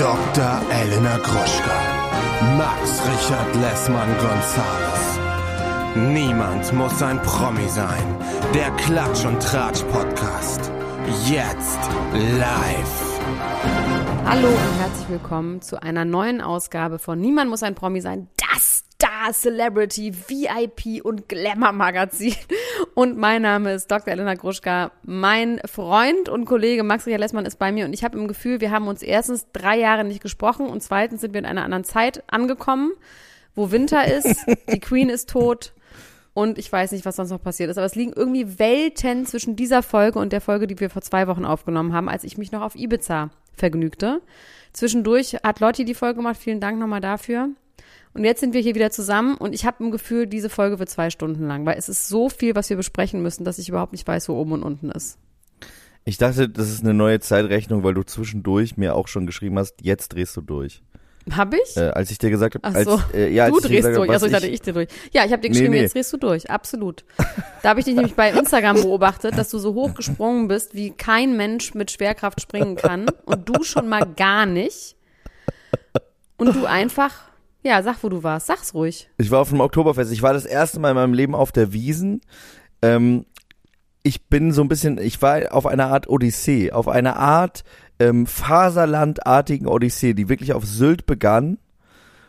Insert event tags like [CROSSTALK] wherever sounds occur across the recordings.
Dr. Elena Gruschka. Max Richard Lessmann Gonzales. Niemand muss ein Promi sein. Der Klatsch und Tratsch Podcast. Jetzt live. Hallo und herzlich willkommen zu einer neuen Ausgabe von Niemand muss ein Promi sein. Das Star Celebrity VIP und Glamour Magazin. Und mein Name ist Dr. Elena Gruschka. Mein Freund und Kollege Max Richard Lessmann ist bei mir und ich habe im Gefühl, wir haben uns erstens drei Jahre nicht gesprochen und zweitens sind wir in einer anderen Zeit angekommen, wo Winter ist, [LAUGHS] die Queen ist tot und ich weiß nicht, was sonst noch passiert ist. Aber es liegen irgendwie Welten zwischen dieser Folge und der Folge, die wir vor zwei Wochen aufgenommen haben, als ich mich noch auf Ibiza vergnügte. Zwischendurch hat Lotti die Folge gemacht. Vielen Dank nochmal dafür. Und jetzt sind wir hier wieder zusammen und ich habe ein Gefühl, diese Folge wird zwei Stunden lang, weil es ist so viel, was wir besprechen müssen, dass ich überhaupt nicht weiß, wo oben und unten ist. Ich dachte, das ist eine neue Zeitrechnung, weil du zwischendurch mir auch schon geschrieben hast, jetzt drehst du durch. Hab ich? Äh, als ich dir gesagt habe, so. als, äh, ja, du als dir drehst durch. hab, Achso, ich dachte, ich dreh durch. Ja, ich habe dir geschrieben, Nee, nee. jetzt drehst du durch. Absolut. Da habe ich dich nämlich bei Instagram beobachtet, dass du so hoch gesprungen bist, wie kein Mensch mit Schwerkraft springen kann. Und du schon mal gar nicht. Und du einfach, ja, sag, wo du warst. Sag's ruhig. Ich war auf einem Oktoberfest. Ich war das erste Mal in meinem Leben auf der Wiesen. Ähm, ich bin so ein bisschen, ich war auf einer Art Odyssee, auf einer Art ähm, Faserlandartigen Odyssee, die wirklich auf Sylt begann.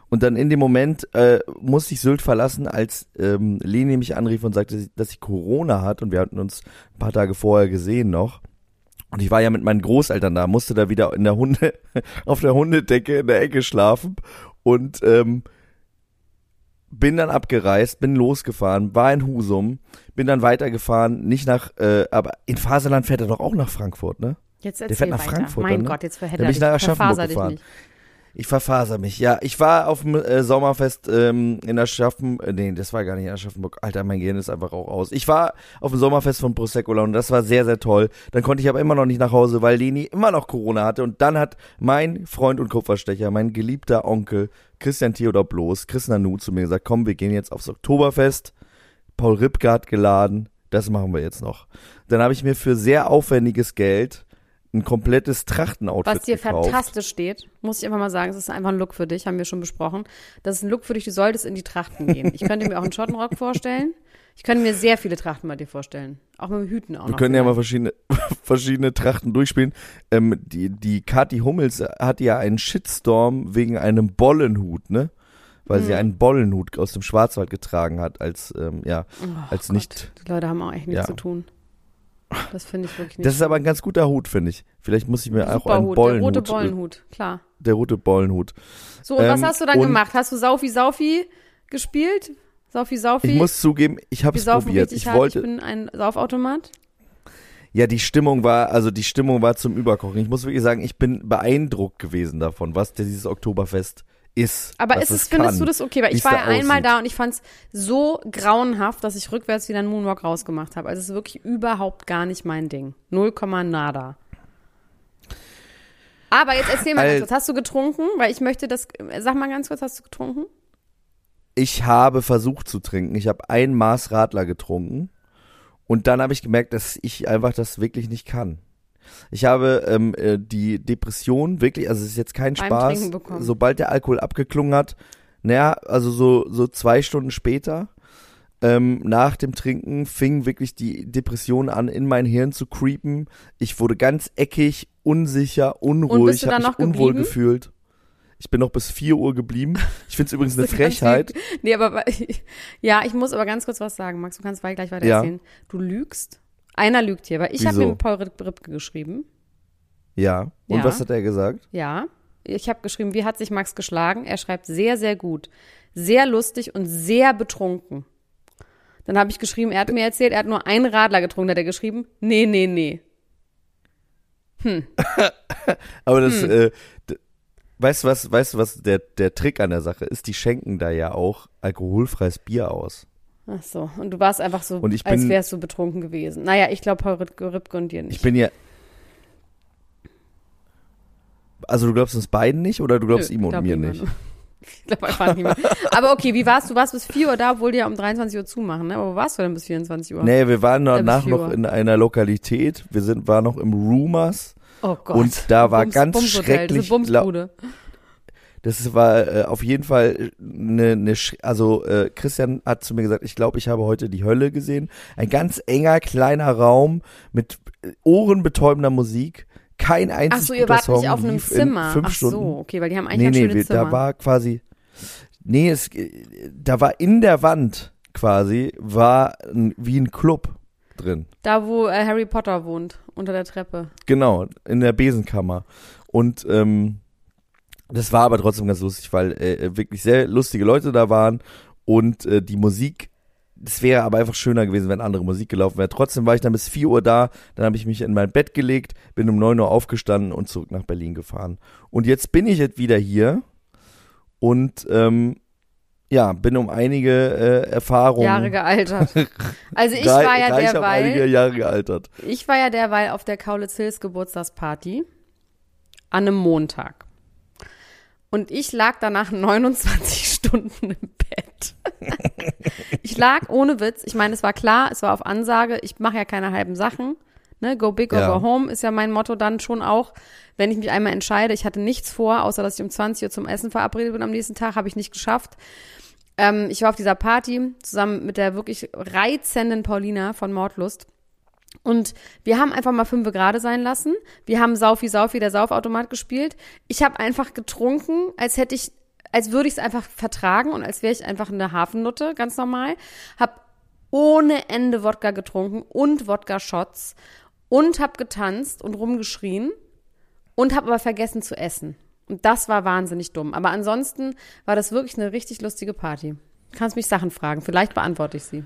Und dann in dem Moment äh, musste ich Sylt verlassen, als ähm, Leni mich anrief und sagte, dass sie Corona hat. Und wir hatten uns ein paar Tage vorher gesehen noch. Und ich war ja mit meinen Großeltern da, musste da wieder in der Hunde, [LAUGHS] auf der Hundedecke in der Ecke schlafen. Und ähm, bin dann abgereist, bin losgefahren, war in Husum, bin dann weitergefahren, nicht nach, äh, aber in Faserland fährt er doch auch nach Frankfurt, ne? Jetzt Der erzähl fährt nach weiter. Frankfurt Mein dann, ne? Gott, jetzt Da verhedder bin ich nach Aschaffenburg gefahren. Ich verfaser mich, ja. Ich war auf dem äh, Sommerfest ähm, in Aschaffenburg, äh, nee, das war gar nicht in Aschaffenburg. Alter, mein Gehirn ist einfach auch aus. Ich war auf dem Sommerfest von Prosecco und das war sehr, sehr toll. Dann konnte ich aber immer noch nicht nach Hause, weil Leni immer noch Corona hatte. Und dann hat mein Freund und Kupferstecher, mein geliebter Onkel, Christian Theodor Bloß, Chris Nanu zu mir gesagt, komm, wir gehen jetzt aufs Oktoberfest. Paul Ripke hat geladen, das machen wir jetzt noch. Dann habe ich mir für sehr aufwendiges Geld ein komplettes Trachtenoutfit Was dir gekauft. fantastisch steht, muss ich einfach mal sagen, es ist einfach ein Look für dich, haben wir schon besprochen. Das ist ein Look für dich, du solltest in die Trachten gehen. Ich könnte mir auch einen Schottenrock vorstellen. Ich könnte mir sehr viele Trachten bei dir vorstellen. Auch mit dem Hüten auch Wir noch. können ja mal vielleicht. verschiedene, [LAUGHS] verschiedene Trachten durchspielen. Ähm, die, die Kathi Hummels hat ja einen Shitstorm wegen einem Bollenhut, ne? Weil Mhm. sie einen Bollenhut aus dem Schwarzwald getragen hat, als, ähm, ja, Oh als Gott, nicht. Die Leute haben auch echt nichts Ja. zu tun. Das finde ich wirklich nicht. Das ist aber ein ganz guter Hut, finde ich. Vielleicht muss ich mir auch Super einen Hut, Bollenhut. der rote Bollenhut, klar. Der rote Bollenhut. So, und was Ähm, hast du dann gemacht? Hast du Saufi Saufi gespielt? Saufi Saufi? Ich muss zugeben, ich habe es probiert. Ich hart. wollte, Ich bin ein Saufautomat. ja, die Stimmung war, also die Stimmung war zum Überkochen. Ich muss wirklich sagen, ich bin beeindruckt gewesen davon, was dieses Oktoberfest ist. Aber ist es, es findest kann, du das okay? Weil ich war ja einmal aussieht. da und ich fand es so grauenhaft, dass ich rückwärts wieder einen Moonwalk rausgemacht habe. Also es ist wirklich überhaupt gar nicht mein Ding. Null Komma nada. Aber jetzt erzähl mal Al- ganz kurz. Hast du getrunken? Weil ich möchte das, sag mal ganz kurz, hast du getrunken? Ich habe versucht zu trinken. Ich habe ein Maß Radler getrunken. Und dann habe ich gemerkt, dass ich einfach das wirklich nicht kann. Ich habe ähm, äh, die Depression wirklich, also es ist jetzt kein Spaß, sobald der Alkohol abgeklungen hat, naja, also so, so zwei Stunden später, ähm, nach dem Trinken fing wirklich die Depression an, in mein Hirn zu creepen. Ich wurde ganz eckig, unsicher, unruhig, habe mich noch unwohl geblieben? gefühlt. Ich bin noch bis 4 Uhr geblieben. Ich finde es [LAUGHS] übrigens eine Frechheit. Nee, aber [LAUGHS] ja, ich muss aber ganz kurz was sagen. Max, du kannst gleich weiter Ja. erzählen. Du lügst. Einer lügt hier, weil ich habe mit Paul Rip- Ripke geschrieben. Ja. Und Ja. was hat er gesagt? Ja. Ich habe geschrieben, wie hat sich Max geschlagen? Er schreibt sehr, sehr gut. Sehr lustig und sehr betrunken. Dann habe ich geschrieben, er hat mir erzählt, er hat nur einen Radler getrunken. Hat er geschrieben, nee, nee, nee. [LAUGHS] Aber das, Hm. äh, weißt du was, weißt was der, der Trick an der Sache ist? Die schenken da ja auch alkoholfreies Bier aus. Ach so. Und du warst einfach so, Und ich als bin- wärst du betrunken gewesen. Naja, ich glaube Paul Ripke, und dir nicht. Ich bin ja. Also du glaubst uns beiden nicht oder du glaubst Nö, ihm und glaub mir nicht? [LAUGHS] Ich glaube einfach nicht mehr. Aber okay, wie warst du? Du warst bis 4 Uhr da, obwohl die ja um 23 Uhr zumachen, ne? Aber wo warst du denn bis 24 Uhr? Nee, wir waren Äh, danach noch in einer Lokalität. Wir sind, waren noch im Rumors. Oh Gott. Und da war ganz Bumshotel, schrecklich Diese Bumsbude. Das war äh, auf jeden Fall eine, eine Sch- also äh, Christian hat zu mir gesagt, ich glaube, ich habe heute die Hölle gesehen. Ein ganz enger kleiner Raum mit äh, ohrenbetäubender Musik. Kein Ach einziges so, ihr wart Song nicht auf einem Zimmer. Fünf Ach Stunden. so, okay, weil die haben eigentlich nee, ein nee, schönes Zimmer. da war quasi, nee, es, äh, da war in der Wand quasi, war ein, wie ein Club drin. Da, wo äh, Harry Potter wohnt, unter der Treppe. Genau, in der Besenkammer. Und ähm, das war aber trotzdem ganz lustig, weil äh, wirklich sehr lustige Leute da waren und äh, die Musik, das wäre aber einfach schöner gewesen, wenn andere Musik gelaufen wäre. Trotzdem war ich dann bis 4 Uhr da, dann habe ich mich in mein Bett gelegt, bin um 9 Uhr aufgestanden und zurück nach Berlin gefahren. Und jetzt bin ich jetzt wieder hier und ähm, ja, bin um einige äh, Erfahrungen. Jahre gealtert. [LAUGHS] Also ich war ja reich um einige derweil, Jahre gealtert. ich war ja derweil auf der Kaulitz Hills Geburtstagsparty an einem Montag. Und ich lag danach [LAUGHS] 29 Stunden im Bett. [LAUGHS] ich lag ohne Witz. Ich meine, es war klar, es war auf Ansage. Ich mache ja keine halben Sachen. Ne? Go big or Ja. go home ist ja mein Motto dann schon auch. Wenn ich mich einmal entscheide, ich hatte nichts vor, außer dass ich um 20 Uhr zum Essen verabredet bin am nächsten Tag, habe ich nicht geschafft. Ähm, ich war auf dieser Party zusammen mit der wirklich reizenden Paulina von Mordlust. Und wir haben einfach mal fünf gerade sein lassen. Wir haben Saufi Saufi, der Saufautomat gespielt. Ich habe einfach getrunken, als hätte ich, als würde ich es einfach vertragen und als wäre ich einfach eine Hafennutte, ganz normal. Hab ohne Ende Wodka getrunken und Wodka-Shots und hab getanzt und rumgeschrien und hab aber vergessen zu essen. Und das war wahnsinnig dumm. Aber ansonsten war das wirklich eine richtig lustige Party. Du kannst mich Sachen fragen, vielleicht beantworte ich sie.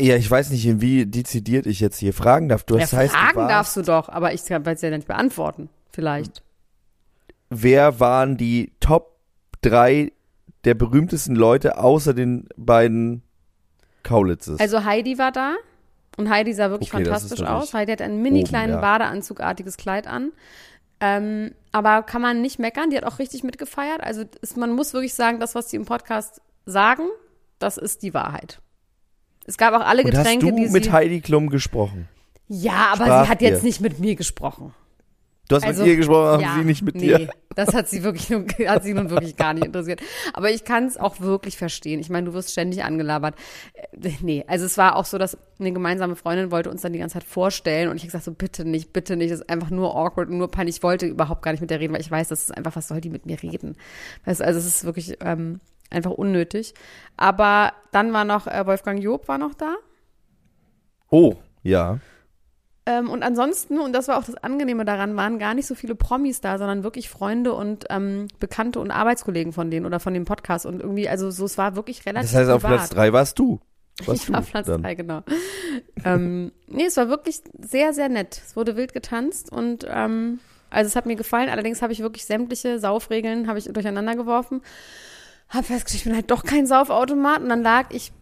Ja, ich weiß nicht, wie dezidiert ich jetzt hier fragen darf. Du Ja, das heißt, fragen darfst du doch, aber ich kann es ja nicht beantworten. Vielleicht. wer waren die Top drei der berühmtesten Leute außer den beiden Kaulitzes? Also Heidi war da und Heidi sah wirklich Okay, fantastisch aus. Heidi hat einen mini kleinen oben, ja. Badeanzugartiges Kleid an. Ähm, aber kann man nicht meckern, die hat auch richtig mitgefeiert. Also ist, man muss wirklich sagen, das, was die im Podcast sagen, das ist die Wahrheit. Es gab auch alle Und hast Getränke, du die mit sie. Heidi Klum gesprochen? Ja, aber Sprach sie hat ihr? jetzt nicht mit mir gesprochen. Du hast Also, mit ihr gesprochen, aber ja, sie nicht mit nee, dir. Das hat sie [LAUGHS] wirklich nun, hat sie nun wirklich gar nicht interessiert. Aber ich kann es auch wirklich verstehen. Ich meine, du wirst ständig angelabert. Äh, Nee, also es war auch so, dass eine gemeinsame Freundin wollte uns dann die ganze Zeit vorstellen und ich habe gesagt so, bitte nicht, bitte nicht. Das ist einfach nur awkward und nur peinlich. Ich wollte überhaupt gar nicht mit der reden, weil ich weiß, das ist einfach, was soll die mit mir reden? Weißt also es ist wirklich ähm, einfach unnötig. Aber dann war noch, äh, Wolfgang Job war noch da. Oh, ja. Ähm, und ansonsten, und das war auch das Angenehme daran, waren gar nicht so viele Promis da, sondern wirklich Freunde und ähm, Bekannte und Arbeitskollegen von denen oder von dem Podcast. Und irgendwie, also so, es war wirklich relativ Das heißt, auf privat. Platz drei warst du. [LAUGHS] Warst Ich du war Platz dann. drei, genau. ähm, nee, es war wirklich sehr, sehr nett. Es wurde wild getanzt und ähm, also es hat mir gefallen. Allerdings habe ich wirklich sämtliche Saufregeln habe ich durcheinander geworfen. Habe festgestellt, ich bin halt doch kein Saufautomat. Und dann lag ich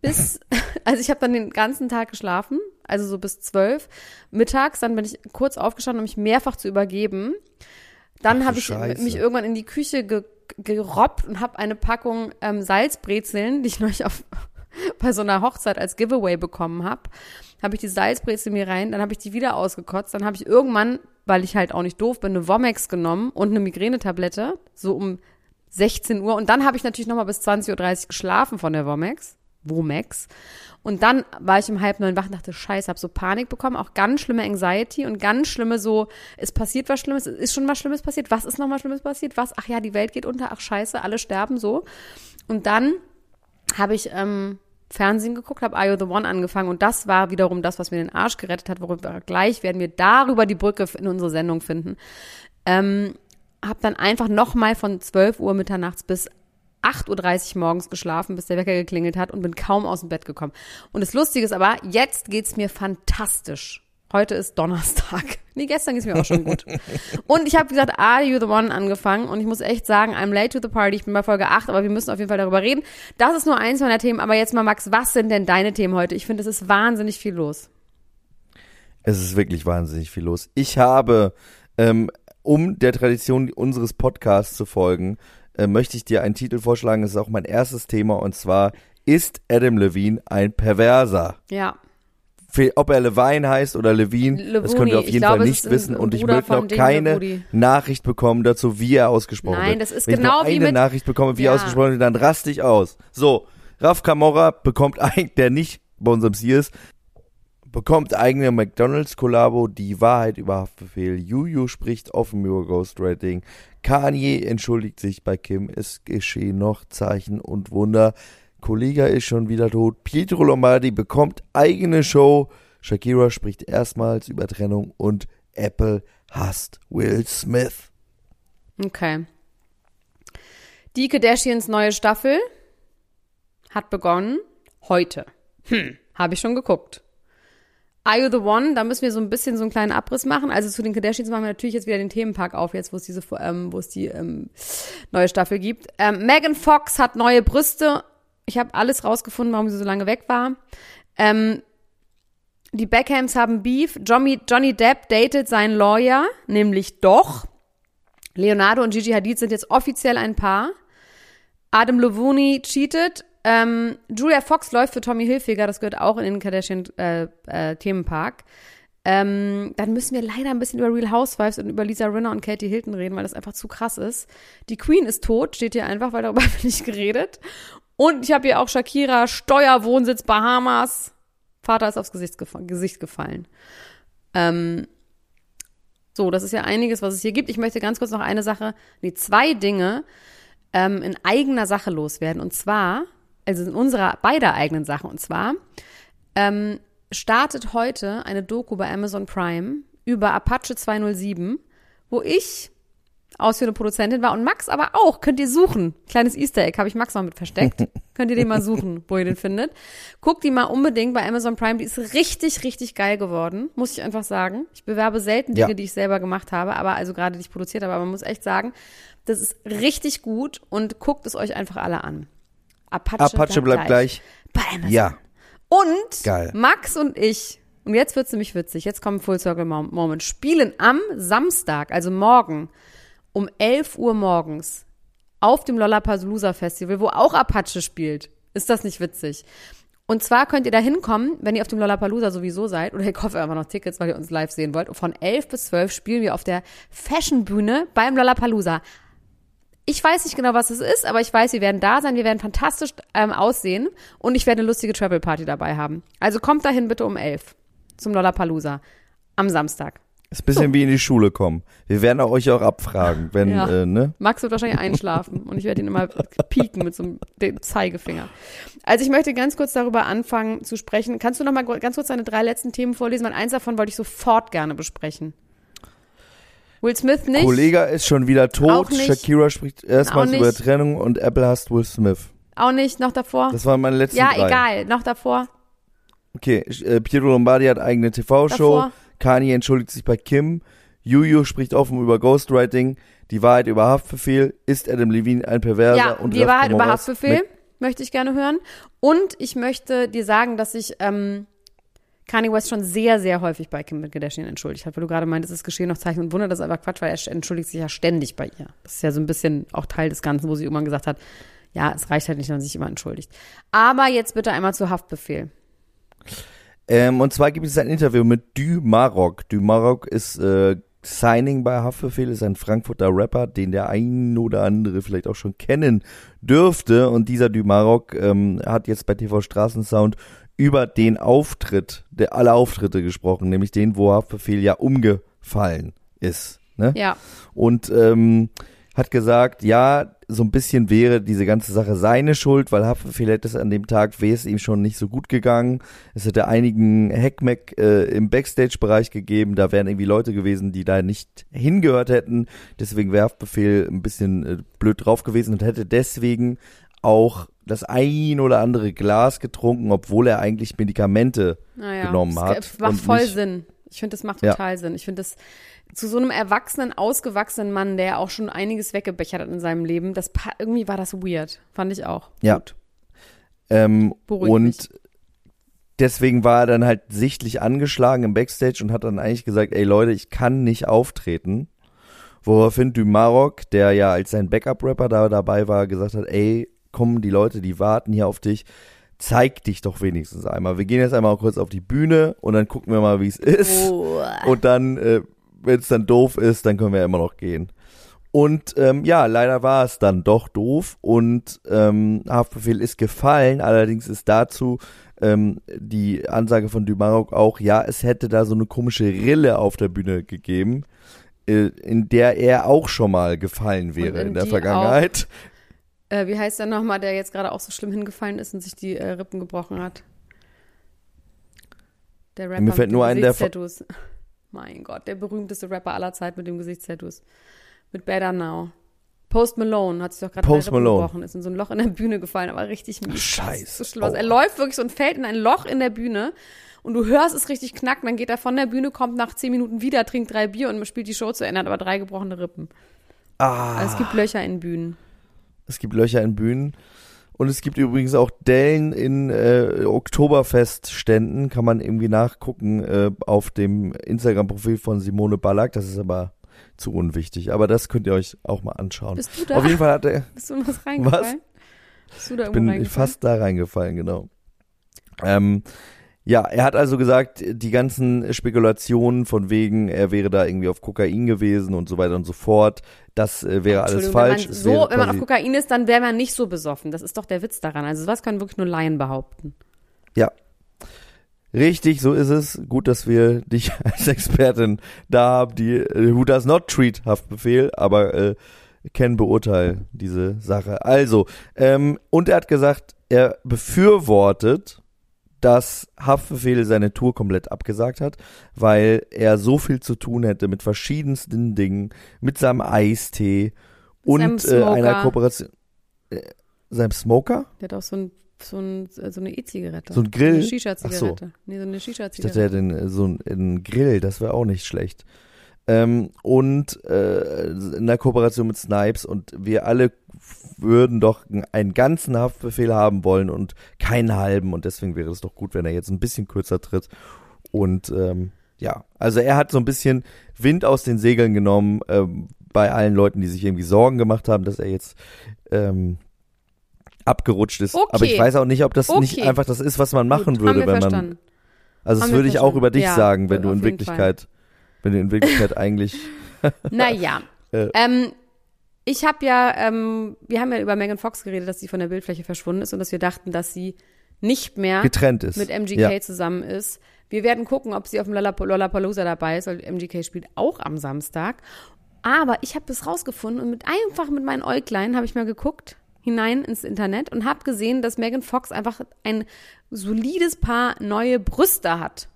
bis, [LAUGHS] also ich habe dann den ganzen Tag geschlafen, also so bis zwölf. Mittags, dann bin ich kurz aufgestanden, um mich mehrfach zu übergeben. Dann habe ich Scheiße. mich irgendwann in die Küche ge gerobbt und habe eine Packung ähm, Salzbrezeln, die ich [LAUGHS] neulich auf, bei so einer Hochzeit als Giveaway bekommen habe, habe ich die Salzbrezel mir rein, dann habe ich die wieder ausgekotzt, dann habe ich irgendwann, weil ich halt auch nicht doof bin, eine Womex genommen und eine Migränetablette, so um 16 Uhr und dann habe ich natürlich nochmal bis 20.30 Uhr geschlafen von der Womex. Womex. Und dann war ich um halb neun wach und dachte, scheiße, hab so Panik bekommen, auch ganz schlimme Anxiety und ganz schlimme so, es passiert was Schlimmes, es ist schon was Schlimmes passiert, was ist noch was Schlimmes passiert, was, ach ja, die Welt geht unter, ach scheiße, alle sterben so. Und dann habe ich ähm, Fernsehen geguckt, habe You the One angefangen und das war wiederum das, was mir den Arsch gerettet hat, worüber gleich werden wir darüber die Brücke in unsere Sendung finden. Ähm, habe dann einfach nochmal von 12 Uhr mitternachts bis 8.30 Uhr morgens geschlafen, bis der Wecker geklingelt hat und bin kaum aus dem Bett gekommen. Und das Lustige ist aber, jetzt geht's mir fantastisch. Heute ist Donnerstag. [LAUGHS] Nee, gestern geht's mir auch schon gut. Und ich habe, gesagt, Are You the One angefangen und ich muss echt sagen, I'm late to the party. Ich bin bei Folge 8, aber wir müssen auf jeden Fall darüber reden. Das ist nur eins meiner Themen. Aber jetzt mal, Max, was sind denn deine Themen heute? Ich finde, es ist wahnsinnig viel los. Es ist wirklich wahnsinnig viel los. Ich habe, ähm, um der Tradition unseres Podcasts zu folgen, äh, möchte ich dir einen Titel vorschlagen. Das ist auch mein erstes Thema und zwar ist Adam Levine ein Perverser? Ja. Ob er Levine heißt oder Levine, Levuni. das könnt ihr auf jeden glaube, Fall nicht wissen und ich möchte noch keine Levudi. Nachricht bekommen dazu, wie er ausgesprochen Nein, wird. das ist Wenn genau ich nur wie eine mit- Nachricht bekomme, wie Ja. er ausgesprochen wird, dann raste ich aus. So, Raf Camorra bekommt [LAUGHS] eigentlich, der nicht bei unserem Ziel ist, bekommt eigene McDonalds-Kollabo, die Wahrheit über Haftbefehl, Juju spricht offen über Ghostwriting, Kanye entschuldigt sich bei Kim, es geschehen noch Zeichen und Wunder, Kollega ist schon wieder tot, Pietro Lombardi bekommt eigene Show, Shakira spricht erstmals über Trennung und Apple hasst Will Smith. Okay. Die Kardashians neue Staffel hat begonnen heute. Hm, habe ich schon geguckt. Are You the One? Da müssen wir so ein bisschen so einen kleinen Abriss machen. Also zu den Kardashians machen wir natürlich jetzt wieder den Themenpark auf, jetzt wo es diese, ähm, wo es die ähm, neue Staffel gibt. Ähm, Megan Fox hat neue Brüste. Ich habe alles rausgefunden, warum sie so lange weg war. Ähm, die Beckhams haben Beef. Johnny, Johnny Depp datet seinen Lawyer, nämlich doch. Leonardo und Gigi Hadid sind jetzt offiziell ein Paar. Adam Levine cheatet. Ähm, Julia Fox läuft für Tommy Hilfiger, das gehört auch in den Kardashian äh, äh. Ähm, dann müssen wir leider ein bisschen über Real Housewives und über Lisa Rinna und Katie Hilton reden, weil das einfach zu krass ist. Die Queen ist tot, steht hier einfach, weil darüber [LAUGHS] habe ich nicht geredet. Und ich habe hier auch Shakira, Steuerwohnsitz Bahamas. Vater ist aufs Gesicht, gef Gesicht gefallen. Ähm, so, das ist ja einiges, was es hier gibt. Ich möchte ganz kurz noch eine Sache, nee, zwei Dinge ähm, in eigener Sache loswerden. Und zwar, also in unserer beider eigenen Sachen. Und zwar ähm, startet heute eine Doku bei Amazon Prime über Apache 207, wo ich ausführende Produzentin war und Max aber auch. Könnt ihr suchen. Kleines Easter Egg habe ich Max noch mit versteckt. [LAUGHS] Könnt ihr den mal suchen, wo ihr den findet. Guckt die mal unbedingt bei Amazon Prime. Die ist richtig, richtig geil geworden, muss ich einfach sagen. Ich bewerbe selten Dinge, Ja. die ich selber gemacht habe, aber also gerade die ich produziert habe. Aber man muss echt sagen, das ist richtig gut und guckt es euch einfach alle an. Apache, Apache bleibt gleich. Bei Amazon. Ja. Und Geil. Max und ich, und jetzt wird's nämlich witzig, jetzt kommt Full Circle Mom- Moment, spielen am Samstag, also morgen, um 11 Uhr morgens auf dem Lollapalooza Festival, wo auch Apache spielt. Ist das nicht witzig? Und zwar könnt ihr da hinkommen, wenn ihr auf dem Lollapalooza sowieso seid, oder ihr kauft einfach noch Tickets, weil ihr uns live sehen wollt. Von 11 bis 12 spielen wir auf der Fashion-Bühne beim Lollapalooza. Ich weiß nicht genau, was es ist, aber ich weiß, wir werden da sein, wir werden fantastisch ähm, aussehen und ich werde eine lustige Travel Party dabei haben. Also kommt dahin bitte um 11 zum Lollapalooza am Samstag. Ist ein bisschen wie in die Schule kommen. Wir werden auch euch auch abfragen, wenn, Ja. äh, ne? Max wird wahrscheinlich einschlafen und ich werde ihn immer pieken mit so einem dem Zeigefinger. Also ich möchte ganz kurz darüber anfangen zu sprechen. Kannst du noch mal ganz kurz deine drei letzten Themen vorlesen? Weil eins davon wollte ich sofort gerne besprechen. Will Smith nicht. Kollega ist schon wieder tot. Shakira spricht erstmals über. Trennung und Apple hasst Will Smith. Auch nicht, noch davor. Das waren meine letzten ja, drei. egal, noch davor. Okay, äh, Pietro Lombardi hat eigene TV-Show. Kanye entschuldigt sich bei Kim. Juju spricht offen über Ghostwriting. Die Wahrheit über Haftbefehl. Ist Adam Levine ein Perverser? Ja, und die Wahrheit über Haftbefehl möchte ich gerne hören. Und ich möchte dir sagen, dass ich ähm, Kanye West schon sehr, sehr häufig bei Kim Kardashian entschuldigt hat, weil du gerade meintest, es geschehen noch Zeichen und Wunder. Das ist einfach Quatsch, weil er entschuldigt sich ja ständig bei ihr. Das ist ja so ein bisschen auch Teil des Ganzen, wo sie irgendwann gesagt hat, ja, es reicht halt nicht, wenn man sich immer entschuldigt. Aber jetzt bitte einmal zu Haftbefehl. Ähm, und zwar gibt es ein Interview mit Du Maroc. Du Maroc ist äh, Signing bei Haftbefehl, ist ein Frankfurter Rapper, den der ein oder andere vielleicht auch schon kennen dürfte. Und dieser Du Maroc ähm, hat jetzt bei TV Straßensound über den Auftritt, der alle Auftritte gesprochen, nämlich den, wo Haftbefehl ja umgefallen ist. Ne? Ja, und ähm, hat gesagt, ja, so ein bisschen wäre diese ganze Sache seine Schuld, weil Haftbefehl hätte es an dem Tag, wäre es ihm schon nicht so gut gegangen. Es hätte einigen Heckmeck äh, im Backstage-Bereich gegeben, da wären irgendwie Leute gewesen, die da nicht hingehört hätten. Deswegen wäre Haftbefehl ein bisschen äh, blöd drauf gewesen und hätte deswegen auch das ein oder andere Glas getrunken, obwohl er eigentlich Medikamente naja. genommen das hat macht und voll nicht- Sinn. Ich finde, das macht Ja. total Sinn. Ich finde das zu so einem erwachsenen, ausgewachsenen Mann, der auch schon einiges weggebechert hat in seinem Leben, das irgendwie war das weird. Fand ich auch. Ja. Gut. Ähm, und mich. deswegen war er dann halt sichtlich angeschlagen im Backstage und hat dann eigentlich gesagt, ey Leute, ich kann nicht auftreten. Woraufhin Dumarok, der ja als sein Backup-Rapper da dabei war, gesagt hat, ey, kommen die Leute, die warten hier auf dich, zeig dich doch wenigstens einmal. Wir gehen jetzt einmal kurz auf die Bühne und dann gucken wir mal, wie es ist. Oh. Und dann, äh, wenn es dann doof ist, dann können wir immer noch gehen. Und ähm, ja, leider war es dann doch doof und ähm, Haftbefehl ist gefallen. Allerdings ist dazu ähm, die Ansage von Dumarok auch, ja, es hätte da so eine komische Rille auf der Bühne gegeben, äh, in der er auch schon mal gefallen wäre in in, der Vergangenheit. Äh, wie heißt der nochmal, der jetzt gerade auch so schlimm hingefallen ist und sich die äh, Rippen gebrochen hat? Der Rapper Mir fällt mit nur den ein, der. [LAUGHS] Mein Gott, der berühmteste Rapper aller Zeit mit dem Gesichtstattoos. Mit Better Now. Post Malone hat sich doch gerade Post Malone. gebrochen, ist in so ein Loch in der Bühne gefallen, aber richtig mies. Scheiße. So. Aua. Er läuft wirklich so und fällt in ein Loch in der Bühne und du hörst es richtig knacken, dann geht er von der Bühne, kommt nach zehn Minuten wieder, trinkt drei Bier und spielt die Show zu Ende, hat aber drei gebrochene Rippen. Ah, Also es gibt Löcher in Bühnen. Es gibt Löcher in Bühnen. Und es gibt übrigens auch Dellen in äh, Oktoberfestständen, kann man irgendwie nachgucken äh, auf dem Instagram-Profil von Simone Ballack. Das ist aber zu unwichtig. Aber das könnt ihr euch auch mal anschauen. Bist du da? Auf jeden Fall hat er, [LAUGHS] Bist du was reingefallen? Bist du da ich bin fast da reingefallen, genau. Ähm, ja, er hat also gesagt, die ganzen Spekulationen von wegen, er wäre da irgendwie auf Kokain gewesen und so weiter und so fort, das äh, wäre alles falsch. Wenn man, so, wenn man auf Kokain ist, dann wäre man nicht so besoffen. Das ist doch der Witz daran. Also was können wirklich nur Laien behaupten. Ja. Richtig, so ist es. Gut, dass wir dich [LAUGHS] als Expertin da haben, die äh, who does not treat Haftbefehl, aber äh, kennen beurteilt diese Sache. Also, ähm, und er hat gesagt, er befürwortet, dass Haftbefehl seine Tour komplett abgesagt hat, weil er so viel zu tun hätte mit verschiedensten Dingen, mit seinem Eistee und äh, einer. Kooperation. Äh, seinem Smoker? Der hat auch so, ein, so, ein, so eine E-Zigarette. So ein Grill? Eine Shisha-Zigarette. Nee, so eine Ich dachte, er Shisha-Zigarette. hat so einen Grill, das wäre auch nicht schlecht. Ähm, und äh, in der Kooperation mit Snipes und wir alle würden doch einen ganzen Haftbefehl haben wollen und keinen halben und deswegen wäre es doch gut, wenn er jetzt ein bisschen kürzer tritt. Und ähm, ja, also er hat so ein bisschen Wind aus den Segeln genommen ähm, bei allen Leuten, die sich irgendwie Sorgen gemacht haben, dass er jetzt ähm, abgerutscht ist. Okay. Aber ich weiß auch nicht, ob das nicht Okay. einfach das ist, was man machen Gut, würde, wenn man verstanden. also das Haben wir würde ich auch verstanden. über dich Ja, sagen, wenn du in Wirklichkeit, wenn du in Wirklichkeit [LAUGHS] eigentlich. Naja. [LAUGHS] Äh. ähm, ich habe ja, ähm, wir haben ja über Megan Fox geredet, dass sie von der Bildfläche verschwunden ist und dass wir dachten, dass sie nicht mehr getrennt ist. mit MGK Ja. zusammen ist. Wir werden gucken, ob sie auf dem Lollap- Lollapalooza dabei ist, weil MGK spielt auch am Samstag. Aber ich habe das rausgefunden und mit einfach mit meinen Äuglein habe ich mal geguckt hinein ins Internet und habe gesehen, dass Megan Fox einfach ein solides Paar neue Brüste hat.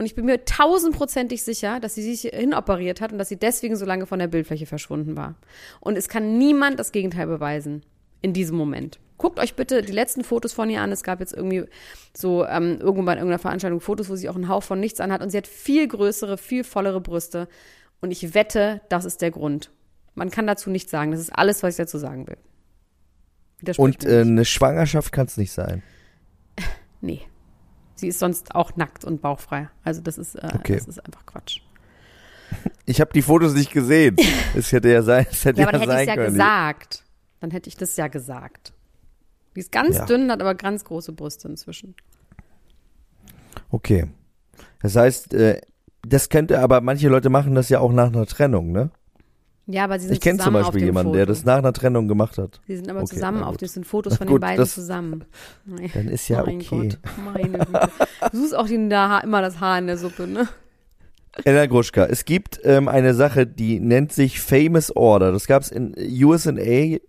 Und ich bin mir tausendprozentig sicher, dass sie sich hinoperiert hat und dass sie deswegen so lange von der Bildfläche verschwunden war. Und es kann niemand das Gegenteil beweisen in diesem Moment. Guckt euch bitte die letzten Fotos von ihr an. Es gab jetzt irgendwie so ähm, irgendwo bei irgendeiner Veranstaltung Fotos, wo sie auch einen Hauch von nichts anhat und sie hat viel größere, viel vollere Brüste. Und ich wette, das ist der Grund. Man kann dazu nichts sagen. Das ist alles, was ich dazu sagen will. Und äh, eine Schwangerschaft kann es nicht sein. [LAUGHS] nee. Sie ist sonst auch nackt und bauchfrei. Also das ist, äh, Okay. das ist einfach Quatsch. Ich habe die Fotos nicht gesehen. [LAUGHS] Es hätte ja sein, es hätte Ja, ja, aber dann hätte ich es ja können. gesagt. Dann hätte ich das ja gesagt. Die ist ganz Ja. dünn, hat aber ganz große Brüste inzwischen. Okay. Das heißt, äh, das könnte, aber manche Leute machen das ja auch nach einer Trennung, ne? Ja, aber sie sind Ich kenne zum Beispiel dem jemanden, Foto. der das nach einer Trennung gemacht hat. Sie sind aber Okay, zusammen auf den sind Fotos von Gut, den beiden das- zusammen. [LAUGHS] Dann ist ja mein okay. Gott, meine Güte. Du suchst auch den, da, immer das Haar in der Suppe, ne? Ella Gruschka, es gibt ähm, eine Sache, die nennt sich Famous Order. Das gab es in USA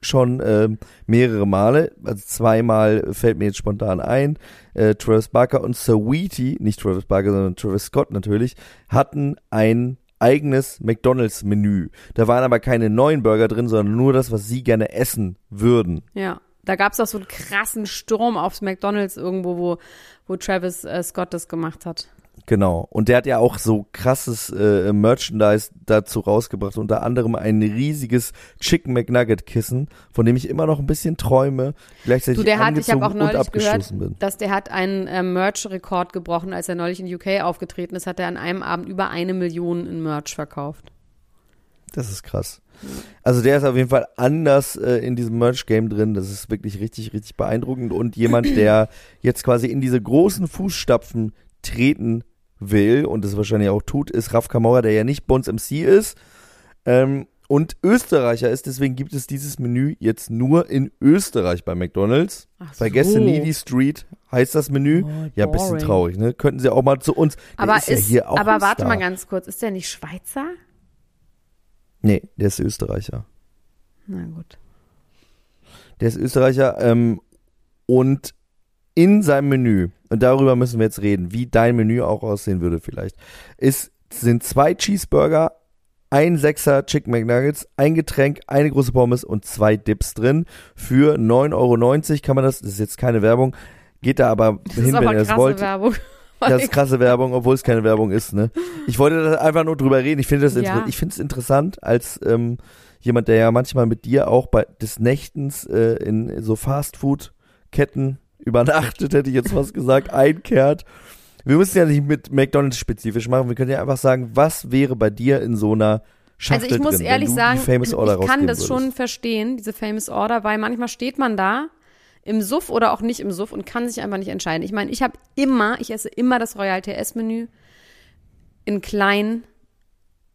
schon ähm, mehrere Male. Also zweimal fällt mir jetzt spontan ein. Äh, Travis Barker und Saweetie, nicht Travis Barker, sondern Travis Scott natürlich, hatten ein eigenes McDonalds-Menü. Da waren aber keine neuen Burger drin, sondern nur das, was sie gerne essen würden. Ja. Da gab es auch so einen krassen Sturm aufs McDonalds irgendwo, wo, wo Travis äh, Scott das gemacht hat. Genau. Und der hat ja auch so krasses äh, Merchandise dazu rausgebracht. Unter anderem ein riesiges Chicken McNugget Kissen, von dem ich immer noch ein bisschen träume, gleichzeitig Du, der hat, ich habe auch neulich gehört, bin. dass der hat einen äh, Merch-Rekord gebrochen, als er neulich in UK aufgetreten ist, hat er an einem Abend über eine Million in Merch verkauft. Das ist krass. Also der ist auf jeden Fall anders äh, in diesem Merch-Game drin. Das ist wirklich richtig, richtig beeindruckend. Und jemand, der [CLEARS THROAT] jetzt quasi in diese großen Fußstapfen treten will und das wahrscheinlich auch tut, ist Raf Kamora, der ja nicht Bones MC ist. Ähm, und Österreicher ist, deswegen gibt es dieses Menü jetzt nur in Österreich bei McDonalds. Ach Vergesse so. nie die Street heißt das Menü. Oh, ja, bisschen boring. traurig, ne? Könnten sie auch mal zu uns. Aber ist, ja hier auch aber ein warte Star. mal ganz kurz, ist der nicht Schweizer? Nee, der ist Österreicher. Na gut. Der ist Österreicher ähm, und in seinem Menü, und darüber müssen wir jetzt reden, wie dein Menü auch aussehen würde vielleicht, ist, sind zwei Cheeseburger, ein Sechser Chicken McNuggets, ein Getränk, eine große Pommes und zwei Dips drin. Für 9,90 Euro kann man das, das ist jetzt keine Werbung, geht da aber Das hin, ist wenn aber ihr es krasse wollt. Werbung. [LAUGHS] Das ist krasse Werbung, obwohl es keine Werbung ist, ne? Ich wollte da einfach nur drüber reden. Ich finde das Ja. ich finde es interessant als ähm, jemand, der ja manchmal mit dir auch bei des Nächtens äh, in so Fastfood-Ketten übernachtet, hätte ich jetzt was gesagt, einkehrt. Wir müssen ja nicht mit McDonalds spezifisch machen. Wir können ja einfach sagen, was wäre bei dir in so einer Schachtel Also ich muss drin, ehrlich sagen, ich kann das schon würdest? verstehen, diese Famous Order, weil manchmal steht man da im Suff oder auch nicht im Suff und kann sich einfach nicht entscheiden. Ich meine, ich habe immer, ich esse immer das Royal TS Menü in klein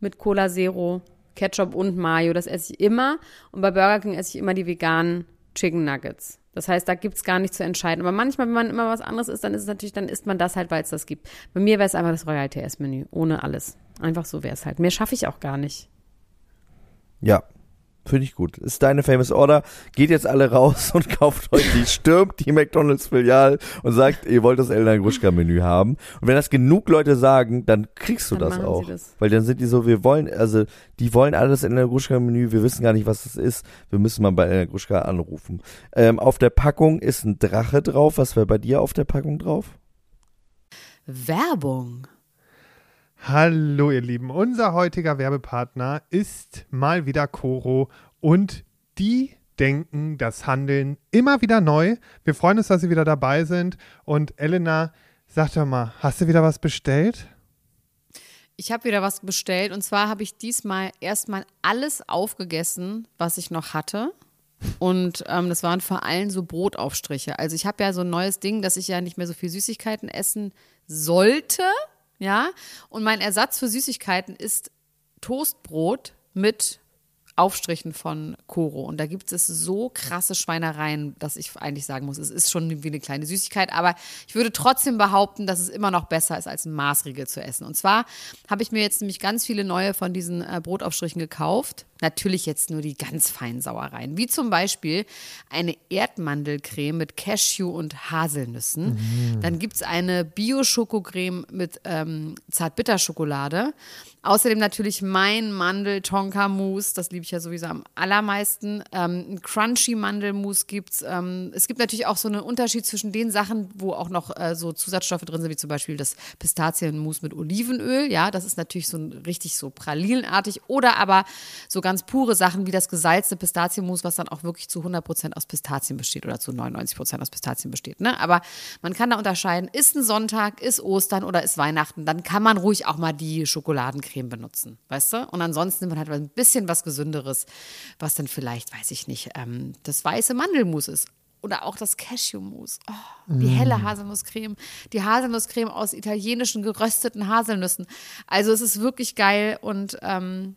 mit Cola Zero, Ketchup und Mayo. Das esse ich immer. Und bei Burger King esse ich immer die veganen Chicken Nuggets. Das heißt, da gibt's gar nicht zu entscheiden. Aber manchmal, wenn man immer was anderes isst, dann ist es natürlich, dann isst man das halt, weil es das gibt. Bei mir wäre es einfach das Royal TS Menü, ohne alles. Einfach so wäre es halt. Mehr schaffe ich auch gar nicht. Ja, finde ich gut. Ist deine Famous Order. Geht jetzt alle raus [LAUGHS] und kauft euch die, stürmt die McDonalds-Filial und sagt, ihr wollt das Elena Gruschka-Menü haben. Und wenn das genug Leute sagen, dann kriegst du Dann das auch. das. Weil dann sind die so, wir wollen, also die wollen alles Elena Gruschka-Menü, wir wissen gar nicht, was das ist. Wir müssen mal bei Elena Gruschka anrufen. Ähm, auf der Packung ist ein Drache drauf. Was wäre bei dir auf der Packung drauf? Werbung. Hallo ihr Lieben, unser heutiger Werbepartner ist mal wieder Coro und die denken das Handeln immer wieder neu. Wir freuen uns, dass Sie wieder dabei sind und Elena, sag doch mal, hast du wieder was bestellt? Ich habe wieder was bestellt und zwar habe ich diesmal erstmal alles aufgegessen, was ich noch hatte. Und ähm, das waren vor allem so Brotaufstriche. Also ich habe ja so ein neues Ding, dass ich ja nicht mehr so viel Süßigkeiten essen sollte. Ja. Und mein Ersatz für Süßigkeiten ist Toastbrot mit Aufstrichen von Koro. Und da gibt es so krasse Schweinereien, dass ich eigentlich sagen muss, es ist schon wie eine kleine Süßigkeit. Aber ich würde trotzdem behaupten, dass es immer noch besser ist, als ein Maßriegel zu essen. Und zwar habe ich mir jetzt nämlich ganz viele neue von diesen äh, Brotaufstrichen gekauft. Natürlich jetzt nur die ganz feinen Sauereien. Wie zum Beispiel eine Erdmandelcreme mit Cashew und Haselnüssen. Dann gibt es eine Bio-Schokocreme mit ähm, Zartbitterschokolade. Außerdem natürlich mein Mandel-Tonka-Mousse, das liebe ich ja sowieso am allermeisten. Ähm, ein Crunchy-Mandelmousse gibt's. Ähm, es gibt natürlich auch so einen Unterschied zwischen den Sachen, wo auch noch äh, so Zusatzstoffe drin sind, wie zum Beispiel das Pistazienmousse mit Olivenöl. Ja, das ist natürlich so ein, richtig so pralinenartig. Oder aber so ganz pure Sachen wie das gesalzte Pistazienmousse, was dann auch wirklich zu 100% aus Pistazien besteht oder zu 99% aus Pistazien besteht. Ne? Aber man kann da unterscheiden, ist ein Sonntag, ist Ostern oder ist Weihnachten, dann kann man ruhig auch mal die Schokoladencreme benutzen, weißt du? Und ansonsten nimmt man halt ein bisschen was Gesünderes, was dann vielleicht, weiß ich nicht, ähm, das weiße Mandelmus ist. Oder auch das Cashewmus. Oh, die helle Haselnusscreme. Die Haselnusscreme aus italienischen gerösteten Haselnüssen. Also es ist wirklich geil und ähm,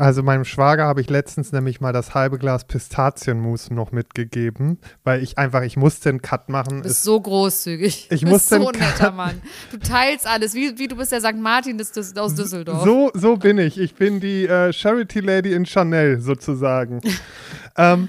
Also meinem Schwager habe ich letztens nämlich mal das halbe Glas Pistazienmus noch mitgegeben, weil ich einfach, ich musste einen Cut machen. Du bist Es- so großzügig. Ich du bist so ein netter Mann. Du teilst alles, wie, wie du bist der St. Martin des, des, aus Düsseldorf. So, so bin ich. Ich bin die äh, Charity Lady in Chanel sozusagen. [LAUGHS] ähm,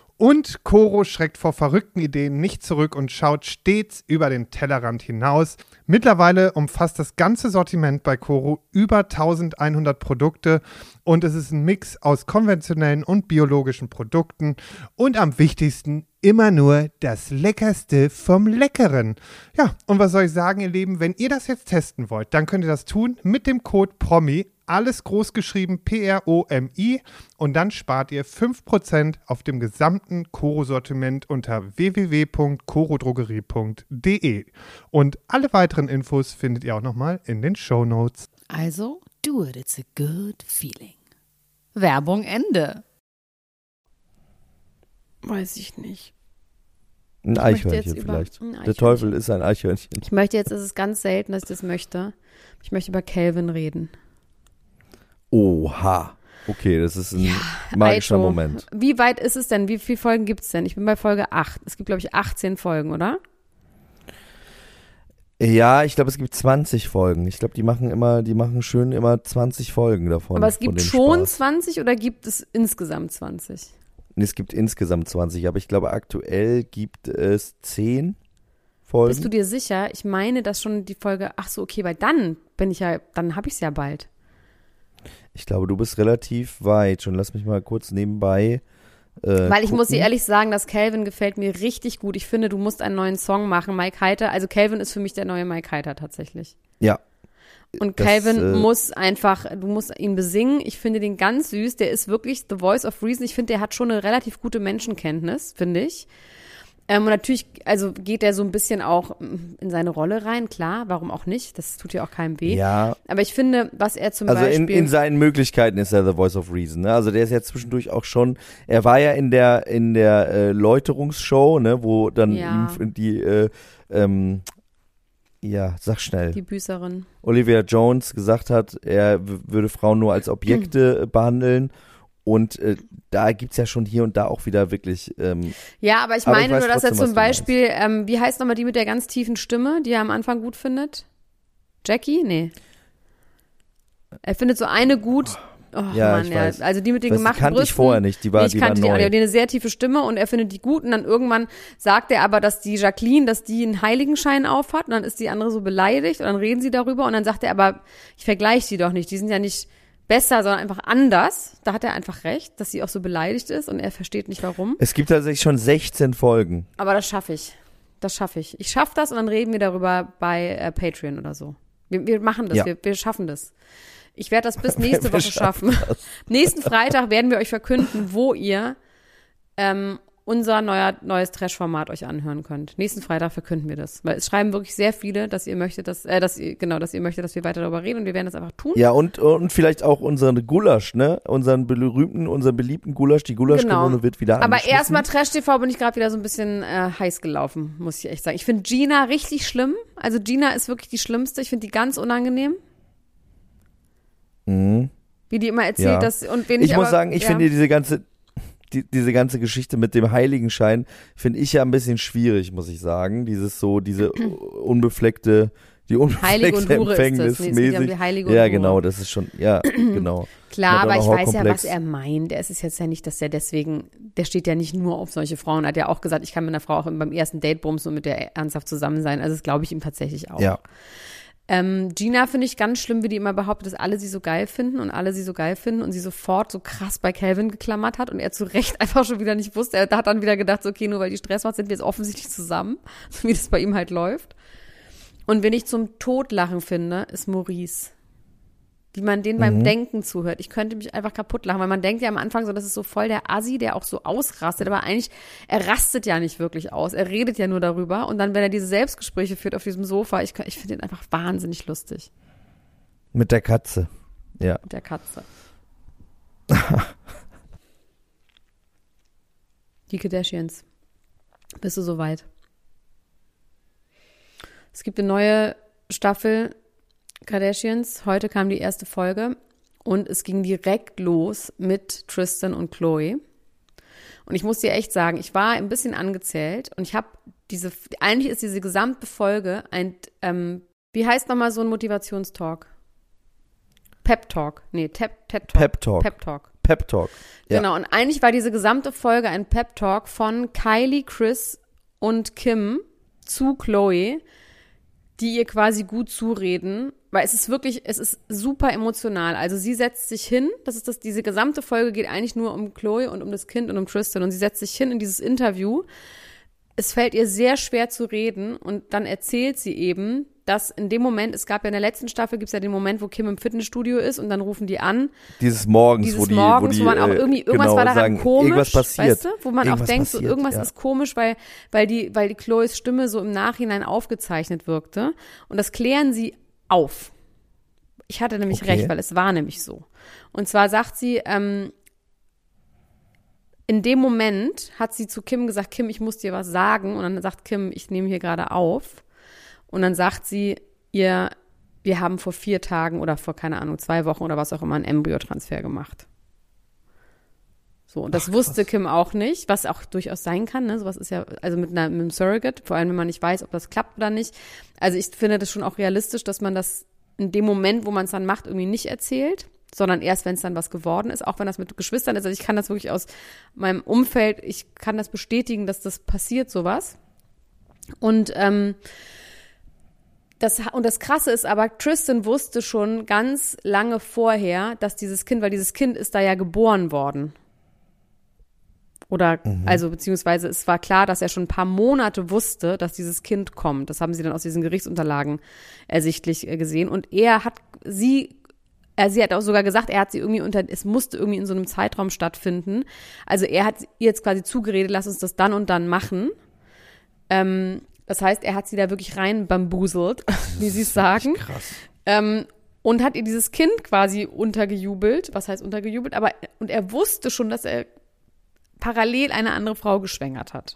Und Coro schreckt vor verrückten Ideen nicht zurück und schaut stets über den Tellerrand hinaus. Mittlerweile umfasst das ganze Sortiment bei Coro über 1100 Produkte und es ist ein Mix aus konventionellen und biologischen Produkten und am wichtigsten immer nur das Leckerste vom Leckeren. Ja, und was soll ich sagen, ihr Lieben, wenn ihr das jetzt testen wollt, dann könnt ihr das tun mit dem Code PROMI alles groß geschrieben, P-R-O-M-I. Und dann spart ihr 5% auf dem gesamten Koro-Sortiment unter www.korodrogerie.de. Und alle weiteren Infos findet ihr auch nochmal in den Show Notes. Also, do it, it's a good feeling. Werbung Ende. Weiß ich nicht. Ein Eichhörnchen vielleicht. ein Der Eichhörnchen. Teufel ist ein Eichhörnchen. Ich möchte jetzt, es ist ganz selten, dass ich das möchte. Ich möchte über Calvin reden. Oha. Okay, das ist ein magischer Aito, Moment. Wie weit ist es denn? Wie viele Folgen gibt es denn? Ich bin bei Folge 8. Es gibt, glaube ich, 18 Folgen, oder? Ja, ich glaube, es gibt 20 Folgen. Ich glaube, die machen immer, die machen schön immer 20 Folgen davon. Aber es gibt schon Spaß. 20 oder gibt es insgesamt 20? Nee, Es gibt insgesamt 20, aber ich glaube, aktuell gibt es 10 Folgen. Bist du dir sicher? Ich meine, dass schon die Folge, ach so, okay, weil dann bin ich ja, dann habe ich es ja bald. Ich glaube, du bist relativ weit. Schon lass mich mal kurz nebenbei. Äh, Weil ich muss dir gucken. ehrlich sagen, dass Calvin gefällt mir richtig gut. Ich finde, du musst einen neuen Song machen, Mike Heiter. Also Calvin ist für mich der neue Mike Heiter tatsächlich. Ja. Und Das, Calvin äh, muss einfach, du musst ihn besingen. Ich finde den ganz süß. Der ist wirklich the voice of reason. Ich finde, der hat schon eine relativ gute Menschenkenntnis, finde ich. Ähm, und natürlich, also geht er so ein bisschen auch mm, in seine Rolle rein, klar, warum auch nicht? Das tut ja auch keinem weh. Ja, Aber ich finde, was er zum also in, Beispiel. in seinen Möglichkeiten ist er the voice of reason. Ne? Also der ist ja zwischendurch auch schon, er war ja in der in der äh, Läuterungsshow, ne, wo dann Ja. ihm die äh, ähm, ja, sag schnell. die Büßerin. Olivia Jones gesagt hat, er würde Frauen nur als Objekte äh, behandeln. Und äh, da gibt's ja schon hier und da auch wieder wirklich. Ähm, Ja, aber ich Aber ich meine weiß nur, dass er zum. Beispiel, ähm, wie heißt nochmal die mit der ganz tiefen Stimme, die er am Anfang gut findet? Jackie? Nee. Er findet so eine gut. Oh Ja, Mann, ich ja. weiß. Also die mit den das gemachten kannte ich Brüsten. vorher nicht. Die war, nee, ich die war kannte die neu. alle. Die hat eine sehr tiefe Stimme und er findet die gut. Und dann irgendwann sagt er aber, dass die Jacqueline, dass die einen Heiligenschein aufhat. Und dann ist die andere so beleidigt. Und dann reden sie darüber. Und dann sagt er aber, ich vergleiche die doch nicht. Die sind ja nicht besser, sondern einfach anders. Da hat er einfach recht, dass sie auch so beleidigt ist. Und er versteht nicht, warum. Es gibt tatsächlich schon 16 Folgen. Aber das schaffe ich. Das schaffe ich. Ich schaffe das und dann reden wir darüber bei äh, Patreon oder so. Wir, wir machen das, Ja. wir, wir schaffen das. Ich werde das bis [LAUGHS] nächste Woche schaffen schaffen. [LAUGHS] Nächsten Freitag werden wir euch verkünden, wo ihr ähm, unser neuer, neues Trash-Format euch anhören könnt. Nächsten Freitag verkünden wir das. Weil es schreiben wirklich sehr viele, dass ihr möchtet, dass, äh, dass ihr, genau, dass ihr möchtet, dass wir weiter darüber reden und wir werden das einfach tun. Ja, und, und vielleicht auch unseren Gulasch, ne? Unseren berühmten, unseren beliebten Gulasch. Die Gulaschkanone wird wieder Genau. Aber erstmal Trash-TV bin ich gerade wieder so ein bisschen äh, heiß gelaufen, muss ich echt sagen. Ich finde Gina richtig schlimm. Also Gina ist wirklich die Schlimmste. Ich finde die ganz unangenehm. Mhm. Wie die immer erzählt, Ja. dass und wen Ich ich muss aber, sagen, ich ja. finde diese ganze, die, diese ganze Geschichte mit dem Heiligenschein finde ich ja ein bisschen schwierig, muss ich sagen. Dieses so, diese [CLEARS THROAT] unbefleckte, die unbefleckte es geht ja genau, das ist schon, ja, [CLEARS THROAT] genau. Klar, aber ich weiß ja, was er meint. Es ist jetzt ja nicht, dass er deswegen, der steht ja nicht nur auf solche Frauen. Hat ja auch gesagt, ich kann mit einer Frau auch beim ersten Date bumsen und mit der ernsthaft zusammen sein. Also das glaube ich ihm tatsächlich auch. Ja. Ähm, Gina finde ich ganz schlimm, wie die immer behauptet, dass alle sie so geil finden und alle sie so geil finden und sie sofort so krass bei Calvin geklammert hat und er zu Recht [LAUGHS] einfach schon wieder nicht wusste. Er hat dann wieder gedacht, so, okay, nur weil die Stress macht, sind wir jetzt offensichtlich zusammen, [LAUGHS] wie das bei ihm halt läuft. Und wen ich zum Todlachen finde, ist Maurice. Wie man den Mhm. beim Denken zuhört. Ich könnte mich einfach kaputt lachen, weil man denkt ja am Anfang so, das ist so voll der Assi, der auch so ausrastet. Aber eigentlich, er rastet ja nicht wirklich aus. Er redet ja nur darüber. Und dann, wenn er diese Selbstgespräche führt auf diesem Sofa, ich, ich finde ihn einfach wahnsinnig lustig Mit der Katze. Ja. mit der Katze. [LAUGHS] Die Kardashians. Bist du soweit? Es gibt eine neue Staffel Kardashians. Heute kam die erste Folge und es ging direkt los mit Tristan und Chloe. Und ich muss dir echt sagen, ich war ein bisschen angezählt und ich habe diese, eigentlich ist diese gesamte Folge ein, ähm, wie heißt nochmal so ein Motivationstalk? Pep Talk. Nee, Tep, Ted Talk. Pep Talk. Pep Talk. Pep Talk. Ja. Genau, und eigentlich war diese gesamte Folge ein Pep Talk von Kylie, Chris und Kim zu Chloe, die ihr quasi gut zureden, weil es ist wirklich, es ist super emotional. Also sie setzt sich hin, das ist das, diese gesamte Folge geht eigentlich nur um Chloe und um das Kind und um Tristan und sie setzt sich hin in dieses Interview. Es fällt ihr sehr schwer zu reden und dann erzählt sie eben, dass in dem Moment, es gab ja in der letzten Staffel, gibt es ja den Moment, wo Kim im Fitnessstudio ist und dann rufen die an. Dieses Morgens, Dieses wo die, Morgens, wo, die, wo man auch äh, irgendwie, irgendwas genau, war daran sagen, komisch, Irgendwas passiert. weißt du? Wo man auch denkt, so passiert, irgendwas ja. ist komisch, weil, weil die, weil die Chloes Stimme so im Nachhinein aufgezeichnet wirkte. Und das klären sie auf. Ich hatte nämlich Okay. recht, weil es war nämlich so. Und zwar sagt sie, ähm, in dem Moment hat sie zu Kim gesagt, Kim, ich muss dir was sagen. Und dann sagt Kim, ich nehme hier gerade auf. Und dann sagt sie ihr, wir haben vor vier Tagen oder vor, keine Ahnung, zwei Wochen oder was auch immer einen Embryotransfer gemacht. So, und das wusste Kim auch nicht, was auch durchaus sein kann, ne? Sowas ist ja, also mit, einer, mit einem Surrogate, vor allem wenn man nicht weiß, ob das klappt oder nicht. Also ich finde das schon auch realistisch, dass man das in dem Moment, wo man es dann macht, irgendwie nicht erzählt, sondern erst, wenn es dann was geworden ist, auch wenn das mit Geschwistern ist. Also ich kann das wirklich aus meinem Umfeld, ich kann das bestätigen, dass das passiert, sowas. Und ähm, das, und das Krasse ist aber, Tristan wusste schon ganz lange vorher, dass dieses Kind, weil dieses Kind ist da ja geboren worden. Oder, also, beziehungsweise es war klar, dass er schon ein paar Monate wusste, dass dieses Kind kommt. Das haben sie dann aus diesen Gerichtsunterlagen ersichtlich äh, gesehen. Und er hat sie, er, sie hat auch sogar gesagt, er hat sie irgendwie unter, es musste irgendwie in so einem Zeitraum stattfinden. Also er hat ihr jetzt quasi zugeredet, lass uns das dann und dann machen. Ähm, das heißt, er hat sie da wirklich rein bambuselt, [LAUGHS] wie sie es sagen. Krass. Ähm, und hat ihr dieses Kind quasi untergejubelt. Was heißt untergejubelt? Aber, und er wusste schon, dass er parallel eine andere Frau geschwängert hat.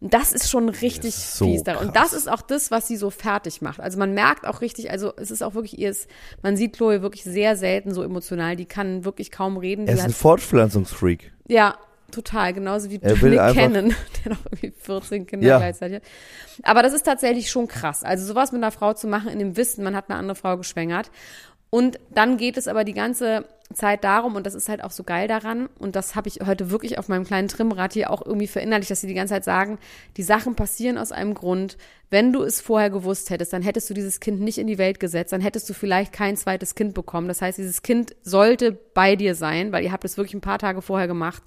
Und Das ist schon richtig ist so fies daran. Und das ist auch das, was sie so fertig macht. Also man merkt auch richtig, also es ist auch wirklich ihr, man sieht Chloe wirklich sehr selten so emotional. Die kann wirklich kaum reden. Er ist ein Fortpflanzungsfreak. ja, total. Genauso wie einfach- Cannon, [LAUGHS] der noch irgendwie 14 Kinder Ja. gleichzeitig hat. Aber das ist tatsächlich schon krass. Also sowas mit einer Frau zu machen in dem Wissen, man hat eine andere Frau geschwängert. Und dann geht es aber die ganze Zeit darum, und das ist halt auch so geil daran, und das habe ich heute wirklich auf meinem kleinen Trimrad hier auch irgendwie verinnerlicht, dass sie die ganze Zeit sagen, die Sachen passieren aus einem Grund. Wenn du es vorher gewusst hättest, dann hättest du dieses Kind nicht in die Welt gesetzt, dann hättest du vielleicht kein zweites Kind bekommen. Das heißt, dieses Kind sollte bei dir sein, weil ihr habt es wirklich ein paar Tage vorher gemacht.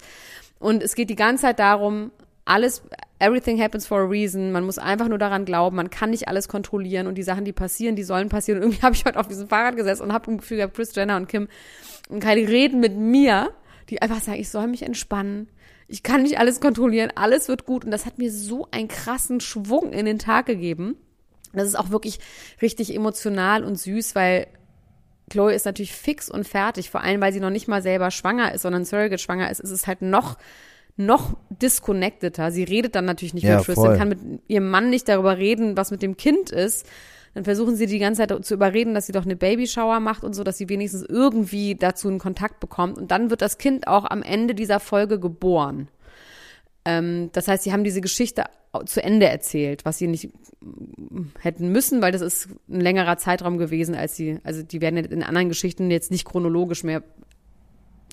Und es geht die ganze Zeit darum, alles, everything happens for a reason. Man muss einfach nur daran glauben. Man kann nicht alles kontrollieren und die Sachen, die passieren, die sollen passieren. Und irgendwie [LAUGHS] habe ich heute auf diesem Fahrrad gesessen und habe ein Gefühl gehabt, Chris Jenner und Kim und Kylie reden mit mir, die einfach sagen, ich soll mich entspannen. Ich kann nicht alles kontrollieren. Alles wird gut. Und das hat mir so einen krassen Schwung in den Tag gegeben. Das ist auch wirklich richtig emotional und süß, weil Chloe ist natürlich fix und fertig, vor allem, weil sie noch nicht mal selber schwanger ist, sondern Surrogate schwanger ist, ist es halt noch, noch disconnecteter. Sie redet dann natürlich nicht Ja, mit Tristan, voll. kann mit ihrem Mann nicht darüber reden, was mit dem Kind ist. Dann versuchen sie die ganze Zeit zu überreden, dass sie doch eine Babyshower macht und so, dass sie wenigstens irgendwie dazu einen Kontakt bekommt. Und dann wird das Kind auch am Ende dieser Folge geboren. Ähm, das heißt, sie haben diese Geschichte zu Ende erzählt, was sie nicht hätten müssen, weil das ist ein längerer Zeitraum gewesen, als sie, also die werden in anderen Geschichten jetzt nicht chronologisch mehr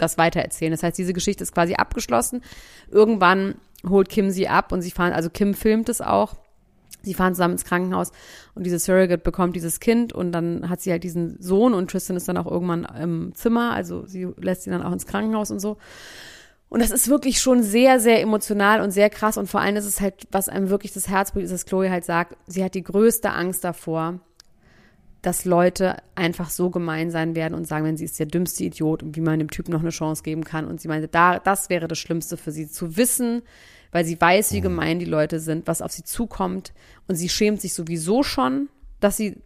das weitererzählen. Das heißt, diese Geschichte ist quasi abgeschlossen. Irgendwann holt Kim sie ab und sie fahren, also Kim filmt es auch. Sie fahren zusammen ins Krankenhaus und diese Surrogate bekommt dieses Kind und dann hat sie halt diesen Sohn und Tristan ist dann auch irgendwann im Zimmer, also sie lässt ihn dann auch ins Krankenhaus und so. Und das ist wirklich schon sehr, sehr emotional und sehr krass. Und vor allem ist es halt, was einem wirklich das Herz bricht, ist, dass Chloe halt sagt, sie hat die größte Angst davor, dass Leute einfach so gemein sein werden und sagen, wenn sie ist der dümmste Idiot und wie man dem Typen noch eine Chance geben kann. Und sie meinte, da, das wäre das Schlimmste für sie, zu wissen, weil sie weiß, wie gemein die Leute sind, was auf sie zukommt. Und sie schämt sich sowieso schon, dass sie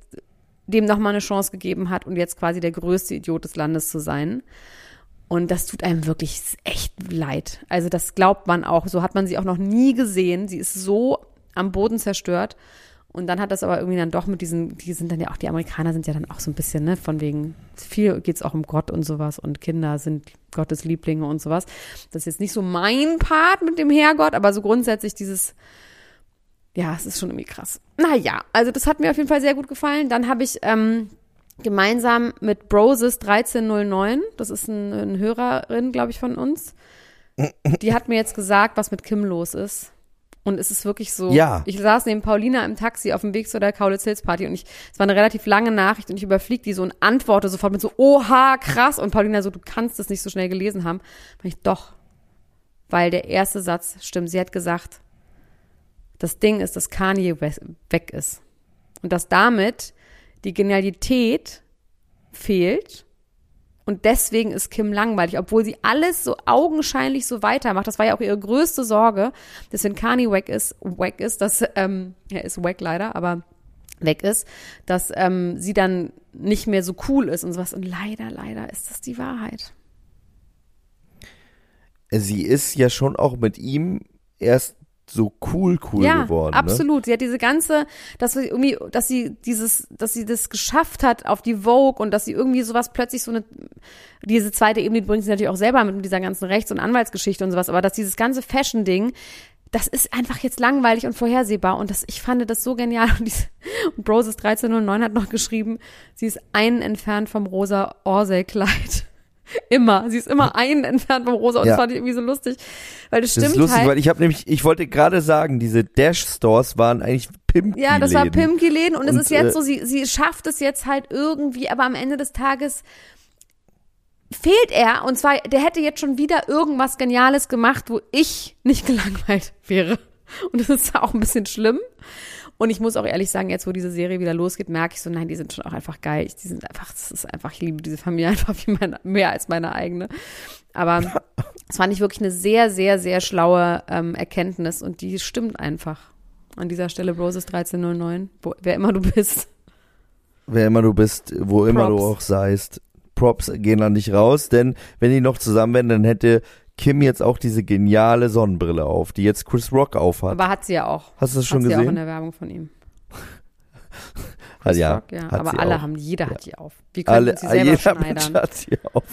dem nochmal eine Chance gegeben hat und jetzt quasi der größte Idiot des Landes zu sein. Und das tut einem wirklich echt leid. Also das glaubt man auch. So hat man sie auch noch nie gesehen. Sie ist so am Boden zerstört. Und dann hat das aber irgendwie dann doch mit diesen, die sind dann ja auch, die Amerikaner sind ja dann auch so ein bisschen, ne, von wegen, viel geht's auch um Gott und sowas und Kinder sind Gottes Lieblinge und sowas. Das ist jetzt nicht so mein Part mit dem Herrgott, aber so grundsätzlich dieses, ja, es ist schon irgendwie krass. Naja, also das hat mir auf jeden Fall sehr gut gefallen. Dann habe ich ähm, gemeinsam mit Broses 1309, das ist ein, eine Hörerin, glaube ich, von uns, die hat mir jetzt gesagt, was mit Kim los ist. Und es ist wirklich so, Ja. ich saß neben Paulina im Taxi auf dem Weg zu der Kaulitz Hills Party und ich, es war eine relativ lange Nachricht und ich überflieg die so und antworte sofort mit so, oha, krass. Und Paulina so, du kannst es nicht so schnell gelesen haben. Und ich, doch. Weil der erste Satz stimmt. Sie hat gesagt, das Ding ist, dass Kanye we- weg ist. Und dass damit die Genialität fehlt. Und deswegen ist Kim langweilig, obwohl sie alles so augenscheinlich so weitermacht. Das war ja auch ihre größte Sorge, dass wenn Kanye weg ist, weg ist, dass, ähm, er ist weg leider, aber weg ist, dass ähm, sie dann nicht mehr so cool ist und sowas. Und leider, leider ist das die Wahrheit. Sie ist ja schon auch mit ihm erst so cool, cool ja, geworden. Ne? absolut. Sie hat diese ganze, dass sie irgendwie, dass sie dieses, dass sie das geschafft hat auf die Vogue und dass sie irgendwie sowas plötzlich so eine, diese zweite Ebene die bringt sie natürlich auch selber mit, mit dieser ganzen Rechts- und Anwaltsgeschichte und sowas, aber dass dieses ganze Fashion-Ding, das ist einfach jetzt langweilig und vorhersehbar und das, ich fand das so genial und, diese, und Broses 1309 hat noch geschrieben, sie ist einen entfernt vom rosa Orsay-Kleid. Immer. Sie ist immer einen entfernt vom rosa und Ja. das fand ich irgendwie so lustig, weil das Das stimmt ist lustig, halt. weil ich habe nämlich, ich wollte gerade sagen, diese Dash-Stores waren eigentlich pimp Ja, das war Pimki-Läden und, es Und, ist jetzt äh, so, sie, sie schafft es jetzt halt irgendwie, aber am Ende des Tages fehlt er und zwar, der hätte jetzt schon wieder irgendwas Geniales gemacht, wo ich nicht gelangweilt wäre. Und das ist auch ein bisschen schlimm. Und ich muss auch ehrlich sagen, jetzt wo diese Serie wieder losgeht, merke ich so, nein, die sind schon auch einfach geil. Die sind einfach, das ist einfach, ich liebe diese Familie [LAUGHS] einfach wie meine, mehr als meine eigene. Aber [LAUGHS] es fand ich wirklich eine sehr, sehr, sehr schlaue ähm, Erkenntnis und die stimmt einfach. An dieser Stelle Roses 1309, wo, wer immer du bist. Wer immer du bist, wo immer du Props. auch seist. Props gehen da nicht raus, denn wenn die noch zusammen wären, dann hätte Kim jetzt auch diese geniale Sonnenbrille auf, die jetzt Chris Rock aufhat. Aber hat sie ja auch. Hast du das schon hat sie auch in gesehen? der Werbung von ihm. [LAUGHS] Hat, ja, Rock, ja. Aber alle auch. haben, jeder hat die auf. Wir können Alle, sie selber jeder Mensch schneidern. hat sie auf.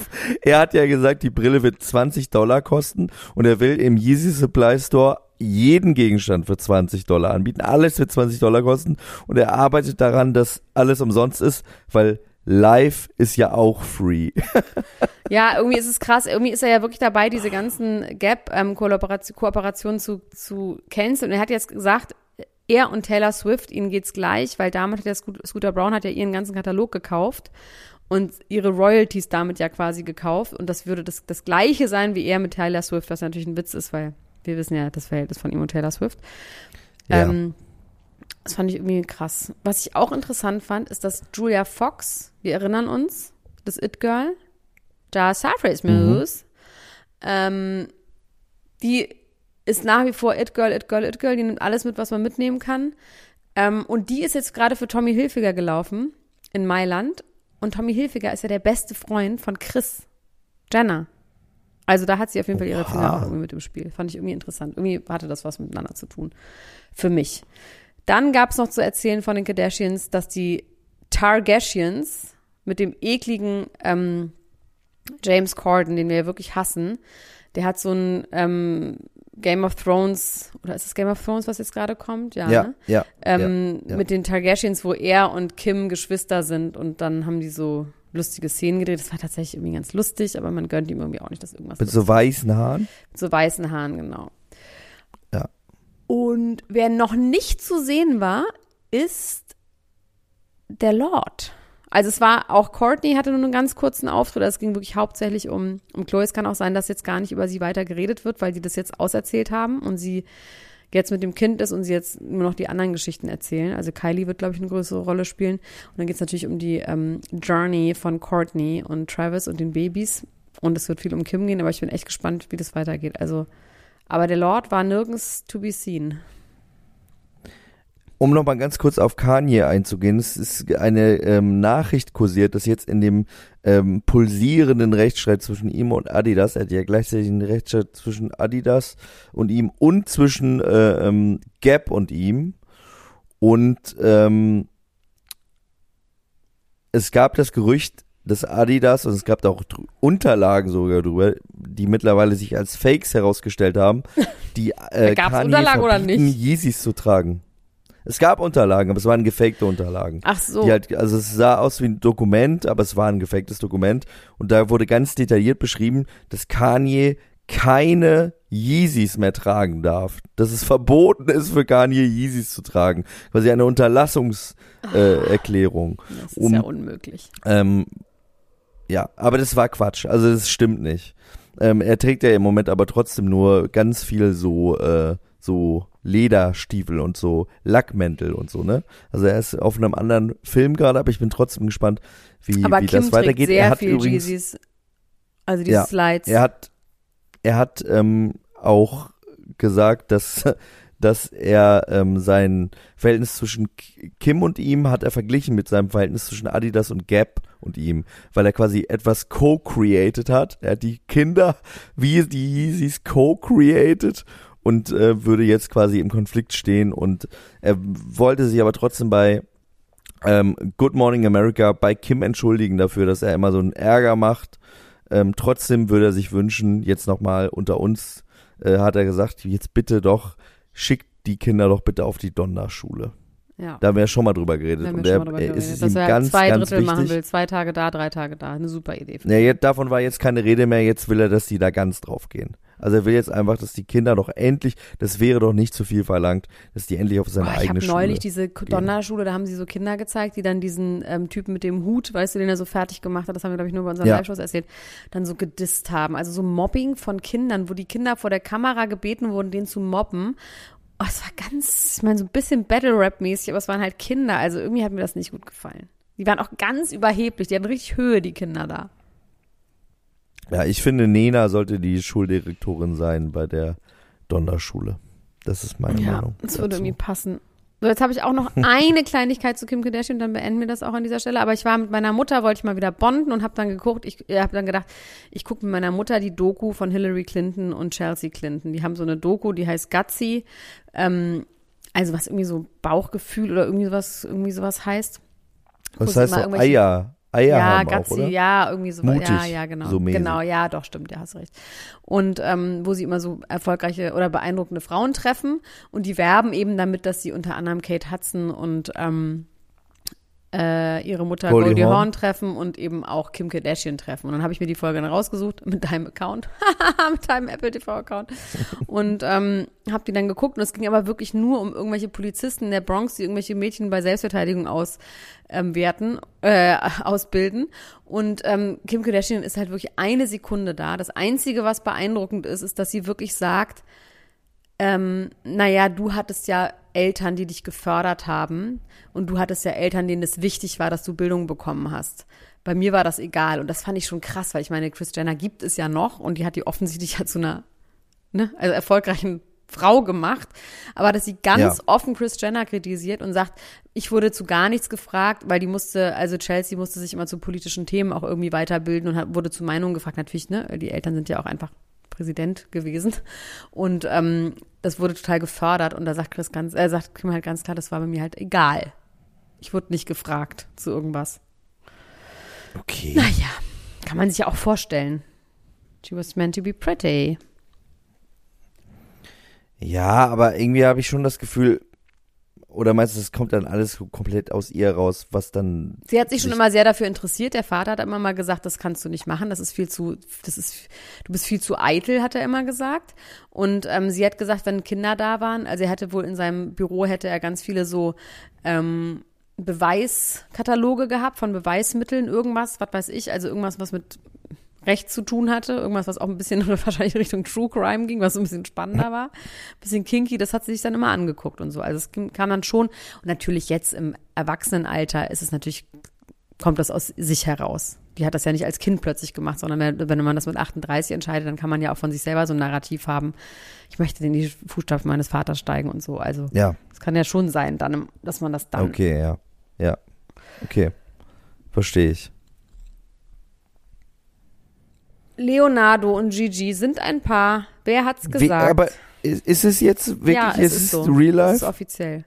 Er hat ja gesagt, die Brille wird 20 Dollar kosten und er will im Yeezy Supply Store jeden Gegenstand für 20 Dollar anbieten. Alles wird 20 Dollar kosten und er arbeitet daran, dass alles umsonst ist, weil Live ist ja auch free. [LAUGHS] Ja, irgendwie ist es krass. Irgendwie ist er ja wirklich dabei, diese ganzen Gap-Kooperationen Kooperationen zu, zu canceln. Und er hat jetzt gesagt, er und Taylor Swift, ihnen geht's gleich, weil damit hat der Scoot- Scooter Brown hat ja ihren ganzen Katalog gekauft und ihre Royalties damit ja quasi gekauft. Und das würde das, das Gleiche sein wie er mit Taylor Swift, was natürlich ein Witz ist, weil wir wissen ja das Verhältnis von ihm und Taylor Swift. Ja. Ähm, das fand ich irgendwie krass. Was ich auch interessant fand, ist, dass Julia Fox, wir erinnern uns, das It-Girl, da Surface News, ähm, die ist nach wie vor It-Girl, It-Girl, It-Girl, die nimmt alles mit, was man mitnehmen kann. Ähm, und die ist jetzt gerade für Tommy Hilfiger gelaufen in Mailand. Und Tommy Hilfiger ist ja der beste Freund von Chris Jenner. Also da hat sie auf jeden Fall ihre Finger auch irgendwie mit im Spiel. Fand ich irgendwie interessant. Irgendwie hatte das was miteinander zu tun. Für mich. Dann gab es noch zu erzählen von den Kardashians, dass die Targashians mit dem ekligen ähm, James Corden, den wir ja wirklich hassen, der hat so ein ähm, Game of Thrones, oder ist es Game of Thrones, was jetzt gerade kommt? Ja. Ja, ne? ja. ähm, ja. mit den Targaryens, wo er und Kim Geschwister sind und dann haben die so lustige Szenen gedreht. Das war tatsächlich irgendwie ganz lustig, aber man gönnt ihm irgendwie auch nicht, dass irgendwas Mit so weißen Haaren. mit so weißen Haaren, genau. Und wer noch nicht zu sehen war, ist der Lord. Also es war auch Courtney hatte nur einen ganz kurzen Auftritt. Es ging wirklich hauptsächlich um, um Chloe. Es kann auch sein, dass jetzt gar nicht über sie weiter geredet wird, weil die das jetzt auserzählt haben und sie jetzt mit dem Kind ist und sie jetzt nur noch die anderen Geschichten erzählen. Also Kylie wird, glaube ich, eine größere Rolle spielen. Und dann geht es natürlich um die ähm, Journey von Courtney und Travis und den Babys. Und es wird viel um Kim gehen, aber ich bin echt gespannt, wie das weitergeht. Also, aber der Lord war nirgends to be seen. um nochmal ganz kurz auf Kanye einzugehen, es ist eine ähm, Nachricht kursiert, dass jetzt in dem ähm, pulsierenden Rechtsstreit zwischen ihm und Adidas, er hat ja gleichzeitig einen Rechtsstreit zwischen Adidas und ihm und zwischen äh, ähm, Gap und ihm und ähm, es gab das Gerücht, dass Adidas und es gab da auch Unterlagen sogar drüber, die mittlerweile sich als Fakes herausgestellt haben, [LAUGHS] die äh, Gab's Kanye Unterlagen oder nicht? Yeezys zu tragen. Es gab Unterlagen, aber es waren gefakte Unterlagen. Ach so. Die halt, also es sah aus wie ein Dokument, aber es war ein gefaktes Dokument. Und da wurde ganz detailliert beschrieben, dass Kanye keine Yeezys mehr tragen darf. Dass es verboten ist für Kanye Yeezys zu tragen. Quasi eine Unterlassungs-Erklärung. Äh, Erklärung. das ist um- ja unmöglich. Ähm, ja, aber das war Quatsch. Also das stimmt nicht. Ähm, er trägt ja im Moment aber trotzdem nur ganz viel so, äh, so Lederstiefel und so Lackmäntel und so, ne? Also er ist auf einem anderen Film gerade, aber ich bin trotzdem gespannt, wie, Aber wie Kim das trägt weitergeht. sehr er hat viel übrigens, Yeezys. Also diese Ja, Slides. er hat, er hat ähm, auch gesagt, dass dass er ähm, sein Verhältnis zwischen Kim und ihm hat er verglichen mit seinem Verhältnis zwischen Adidas und Gap und ihm, weil er quasi etwas co-created hat. Er hat die Kinder [LAUGHS] wie die Yeezys co-created und äh, würde jetzt quasi im Konflikt stehen und er wollte sich aber trotzdem bei ähm, Good Morning America bei Kim entschuldigen dafür, dass er immer so einen Ärger macht. Ähm, trotzdem würde er sich wünschen, jetzt nochmal unter uns, äh, hat er gesagt, jetzt bitte doch, schickt die Kinder doch bitte auf die Donnerschule. ja. Da haben wir ja schon mal drüber geredet. Da und er, mal drüber er ist geredet, es dass ihm er ganz, zwei ganz Drittel machen wichtig. will. Zwei Tage da, drei Tage da. Eine super Idee. Ja, jetzt, davon war jetzt keine Rede mehr, jetzt will er, dass die da ganz drauf gehen. Also er will jetzt einfach, dass die Kinder doch endlich, das wäre doch nicht zu viel verlangt, dass die endlich auf seine Oh, ich eigene habe Schule neulich diese Donnerschule, da haben sie so Kinder gezeigt, die dann diesen ähm, Typen mit dem Hut, weißt du, den er so fertig gemacht hat, das haben wir, glaube ich, nur bei unseren Ja. Live-Shows erzählt, dann so gedisst haben. Also so Mobbing von Kindern, wo die Kinder vor der Kamera gebeten wurden, den zu mobben. Oh, es war ganz, ich meine, so ein bisschen Battle-Rap-mäßig, aber es waren halt Kinder, also irgendwie hat mir das nicht gut gefallen. Die waren auch ganz überheblich, die hatten richtig Höhe, die Kinder da. Ja, ich finde, Nena sollte die Schuldirektorin sein bei der Donnerschule. Das ist meine Ja, Meinung. das würde dazu. irgendwie passen. So, jetzt habe ich auch noch [LAUGHS] eine Kleinigkeit zu Kim Kardashian, dann beenden wir das auch an dieser Stelle. Aber ich war mit meiner Mutter, wollte ich mal wieder bonden und habe dann geguckt, ich äh, habe dann gedacht, ich gucke mit meiner Mutter die Doku von Hillary Clinton und Chelsea Clinton. Die haben so eine Doku, die heißt Gutsy. Ähm, also was irgendwie so Bauchgefühl oder irgendwie sowas, irgendwie sowas heißt. Was Muss heißt so Eier? Eier ja, haben Gutsy, auch, oder? ja, irgendwie so. Mutig, ja, ja, genau. so mäßig. genau, ja, doch, stimmt, ja, hast recht. Und ähm, wo sie immer so erfolgreiche oder beeindruckende Frauen treffen und die werben eben damit, dass sie unter anderem Kate Hudson und ähm, äh, ihre Mutter Goldie Goldie, Hawn. Hawn treffen und eben auch Kim Kardashian treffen. Und dann habe ich mir die Folge dann rausgesucht [LAUGHS] mit deinem Account, [LAUGHS] mit deinem Apple TV-Account und ähm, habe die dann geguckt und es ging aber wirklich nur um irgendwelche Polizisten in der Bronx, die irgendwelche Mädchen bei Selbstverteidigung aus ähm, werten, äh, ausbilden. Und ähm, Kim Kardashian ist halt wirklich eine Sekunde da. Das Einzige, was beeindruckend ist, ist, dass sie wirklich sagt, ähm, naja, du hattest ja Eltern, die dich gefördert haben und du hattest ja Eltern, denen es wichtig war, dass du Bildung bekommen hast. Bei mir war das egal und das fand ich schon krass, weil ich meine, Chris Jenner gibt es ja noch und die hat die offensichtlich ja zu einer ne, also erfolgreichen Frau gemacht, aber dass sie ganz Ja. offen Chris Jenner kritisiert und sagt, ich wurde zu gar nichts gefragt, weil die musste, also Chelsea musste sich immer zu politischen Themen auch irgendwie weiterbilden und hat, wurde zu Meinungen gefragt. Natürlich, ne, die Eltern sind ja auch einfach Präsident gewesen und ähm, das wurde total gefördert und da sagt Chris ganz, äh, sagt Kim halt ganz klar, das war bei mir halt egal. Ich wurde nicht gefragt zu irgendwas. Okay. Naja, kann man sich ja auch vorstellen. She was meant to be pretty. Ja, aber irgendwie habe ich schon das Gefühl, oder meinst du, es kommt dann alles komplett aus ihr raus, was dann. Sie hat sich schon immer sehr dafür interessiert. Der Vater hat immer mal gesagt, das kannst du nicht machen. Das ist viel zu, das ist, du bist viel zu eitel, hat er immer gesagt. Und ähm, sie hat gesagt, wenn Kinder da waren, also er hatte wohl in seinem Büro hätte er ganz viele so ähm, Beweiskataloge gehabt von Beweismitteln, irgendwas, was weiß ich, also irgendwas, was mit Recht zu tun hatte, irgendwas, was auch ein bisschen [LAUGHS] wahrscheinlich Richtung True Crime ging, was so ein bisschen spannender war, ein bisschen kinky, das hat sie sich dann immer angeguckt und so. Also es kam dann schon und natürlich jetzt im Erwachsenenalter ist es natürlich kommt das aus sich heraus. die hat das ja nicht als Kind plötzlich gemacht, sondern wenn, man das mit 38 entscheidet, dann kann man ja auch von sich selber so ein Narrativ haben. Ich möchte in die Fußstapfen meines Vaters steigen und so. Also Ja, es kann ja schon sein, dann, dass man das dann. okay, ja. Ja. Okay. Verstehe ich. Leonardo und Gigi sind ein Paar. Wer hat's gesagt? aber ist, ist es jetzt wirklich, ja, ist es ist so. real Das ist life? offiziell.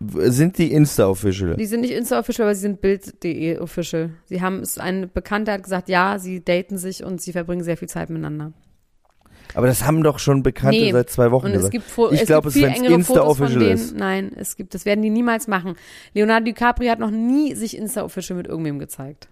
Sind die Insta-Official? Die sind nicht Insta-official, aber sie sind Bild.de official. Sie haben es, ein Bekannter hat gesagt, ja, sie daten sich und sie verbringen sehr viel Zeit miteinander. Aber das haben doch schon Bekannte Nee. seit zwei Wochen Und es gesagt. gibt, Fo ich es glaube, gibt es viel wenn es engere Fotos von Insta-Official denen. ist. Nein, es gibt, das werden die niemals machen. Leonardo DiCaprio hat noch nie sich Insta-official mit irgendwem gezeigt.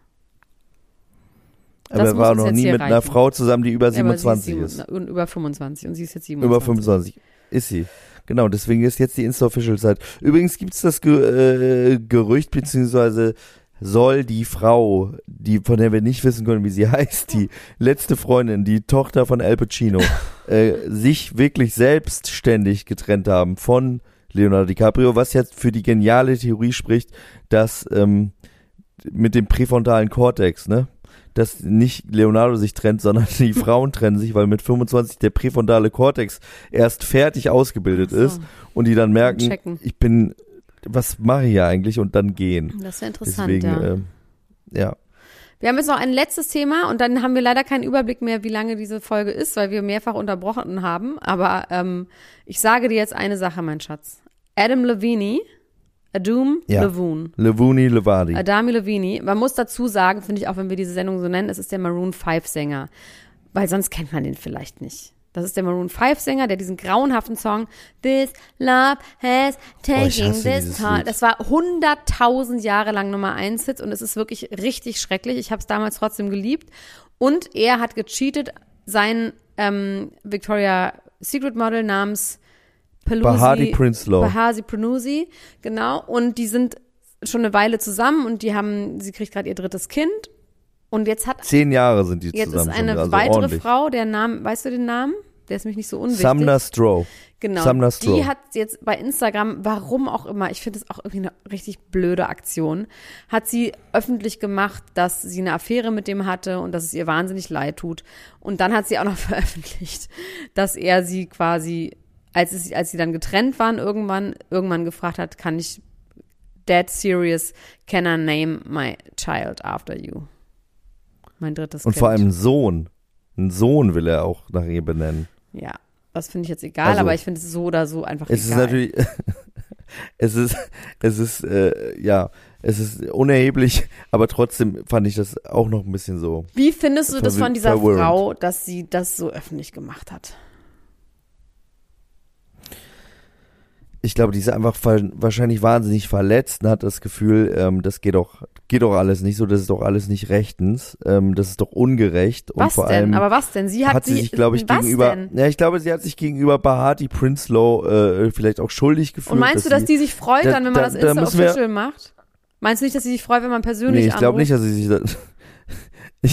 Aber er war noch nie mit einer reichen. Frau zusammen, die über Ja, aber sie 27 sieben- ist. Und über 25 und sie ist jetzt 27. Über 25 ist sie. Genau, deswegen ist jetzt die Insta-Official-Zeit. Übrigens gibt's das Ge äh, Gerücht, beziehungsweise soll die Frau, die von der wir nicht wissen können, wie sie [LAUGHS] heißt, die letzte Freundin, die Tochter von Al Pacino, [LAUGHS] äh, sich wirklich selbstständig getrennt haben von Leonardo DiCaprio, was jetzt für die geniale Theorie spricht, dass ähm, mit dem präfrontalen Kortex, ne? Dass nicht Leonardo sich trennt, sondern die [LAUGHS] Frauen trennen sich, weil mit 25 der präfrontale Kortex erst fertig ausgebildet so. ist und die dann merken, Checken. ich bin, was mache ich hier eigentlich und dann gehen. Das ja interessant, Deswegen, ja. ähm, ja. Wir haben jetzt noch ein letztes Thema und dann haben wir leider keinen Überblick mehr, wie lange diese Folge ist, weil wir mehrfach unterbrochen haben. Aber ähm, ich sage dir jetzt eine Sache, mein Schatz. Adam Levine, Adum Ja. Levune. Levuni Levadi. Adami Levini. Man muss dazu sagen, finde ich auch, wenn wir diese Sendung so nennen, es ist der Maroon 5 Sänger. Weil sonst kennt man den vielleicht nicht. Das ist der Maroon 5 Sänger, der diesen grauenhaften Song This Love Has Oh, Taken hasse This Time. Das war hunderttausend Jahre lang Nummer 1 Hit und es ist wirklich richtig schrecklich. Ich habe es damals trotzdem geliebt. Und er hat gecheatet, sein ähm, Victoria Secret Model namens Pelusi, Bahati Prinsloo. Bahasi Pranusi, genau. Und die sind schon eine Weile zusammen und die haben, sie kriegt gerade ihr drittes Kind. Und jetzt hat, Zehn Jahre sind die jetzt zusammen ist eine also weitere ordentlich. Frau, der Name, weißt du den Namen? Der ist mich nicht so unwichtig. Sumner Stroh. Genau. Sumner Stroh. Die hat jetzt bei Instagram, warum auch immer, ich finde es auch irgendwie eine richtig blöde Aktion, hat sie öffentlich gemacht, dass sie eine Affäre mit dem hatte und dass es ihr wahnsinnig leid tut. Und dann hat sie auch noch [LAUGHS] veröffentlicht, dass er sie quasi, als, es, als sie dann getrennt waren, irgendwann, irgendwann gefragt hat, kann ich dead serious, can I name my child after you? Mein drittes Und Kind. vor allem Sohn. Einen Sohn will er auch nach ihr benennen. Ja, das finde ich jetzt egal, Also, aber ich finde es so oder so einfach Es ist egal. natürlich, [LAUGHS] es ist, es ist, äh, ja, es ist unerheblich, aber trotzdem fand ich das auch noch ein bisschen so. Wie findest du das von dieser verwirrend. Frau, dass sie das so öffentlich gemacht hat? Ich glaube, die ist einfach wahrscheinlich wahnsinnig verletzt und hat das Gefühl, ähm, das geht doch, geht doch alles nicht so, das ist doch alles nicht rechtens, ähm, das ist doch ungerecht und Was vor denn? allem Aber was denn? Sie hat, hat sie sich, glaube ich, gegenüber, Denn? ja, ich glaube, sie hat sich gegenüber Bahati Prinsloo äh, vielleicht auch schuldig gefühlt. Und meinst du, dass sie, die sich freut, Da- dann, wenn man das da wir- Insta-Official macht? Meinst du nicht, dass sie sich freut, wenn man persönlich Nee, ich glaube nicht, dass sie sich das,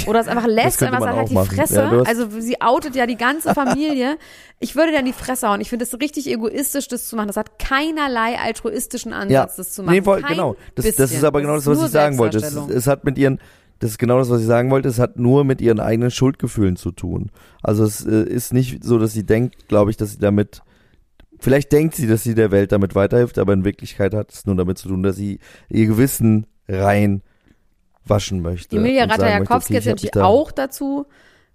Oder es einfach lässt, einfach sagt, halt die. Fresse. Ja, also sie outet ja die ganze [LAUGHS] Familie. ich würde dann die Fresse hauen. Ich finde es richtig egoistisch, das zu machen. Das hat keinerlei altruistischen Ansatz, ja, das zu machen. nee, voll, Kein genau. Das, das ist aber genau das, was nur ich sagen wollte. Es, es hat mit ihren, das ist genau das, was ich sagen wollte. Es hat nur mit ihren eigenen Schuldgefühlen zu tun. Also es äh, ist nicht so, dass sie denkt, glaube ich, dass sie damit Vielleicht denkt sie, dass sie der Welt damit weiterhilft, aber in Wirklichkeit hat es nur damit zu tun, dass sie ihr Gewissen rein waschen möchte. Emilia Ratajkowski hat mich natürlich auch dazu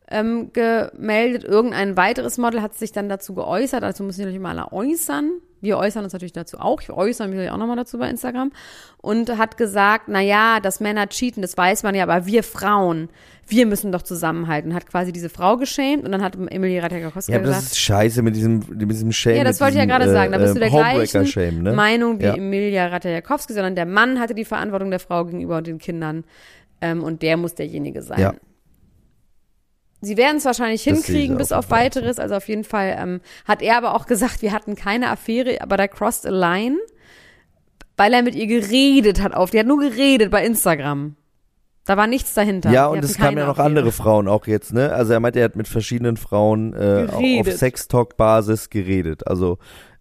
ähm, gemeldet. Irgendein weiteres Model hat sich dann dazu geäußert. Also müssen sich natürlich mal alle äußern. Wir äußern uns natürlich dazu auch. Ich äußere mich auch nochmal dazu bei Instagram. Und hat gesagt, na ja, dass Männer cheaten, das weiß man ja, aber wir Frauen, wir müssen doch zusammenhalten. Hat quasi diese Frau geschämt und dann hat Emilia Ratajkowski Ja, aber das gesagt, ist scheiße mit diesem, mit diesem Shame. ja, das wollte ich ja diesem, gerade sagen. Da bist du der Homebreaker gleichen Shame, ne? Meinung wie Ja. Emilia Ratajkowski, sondern der Mann hatte die Verantwortung der Frau gegenüber den Kindern ähm, und der muss derjenige sein. Ja. Sie werden es wahrscheinlich hinkriegen bis auf weiteres. Also auf jeden Fall ähm, hat er aber auch gesagt, wir hatten keine Affäre, aber da crossed a line, weil er mit ihr geredet hat auf. Die hat nur geredet bei Instagram. Da war nichts dahinter. Ja, und es kamen ja noch Affäre. andere Frauen auch jetzt, ne? Also er meinte, er hat mit verschiedenen Frauen äh, auf. Sextalk-Basis geredet. Also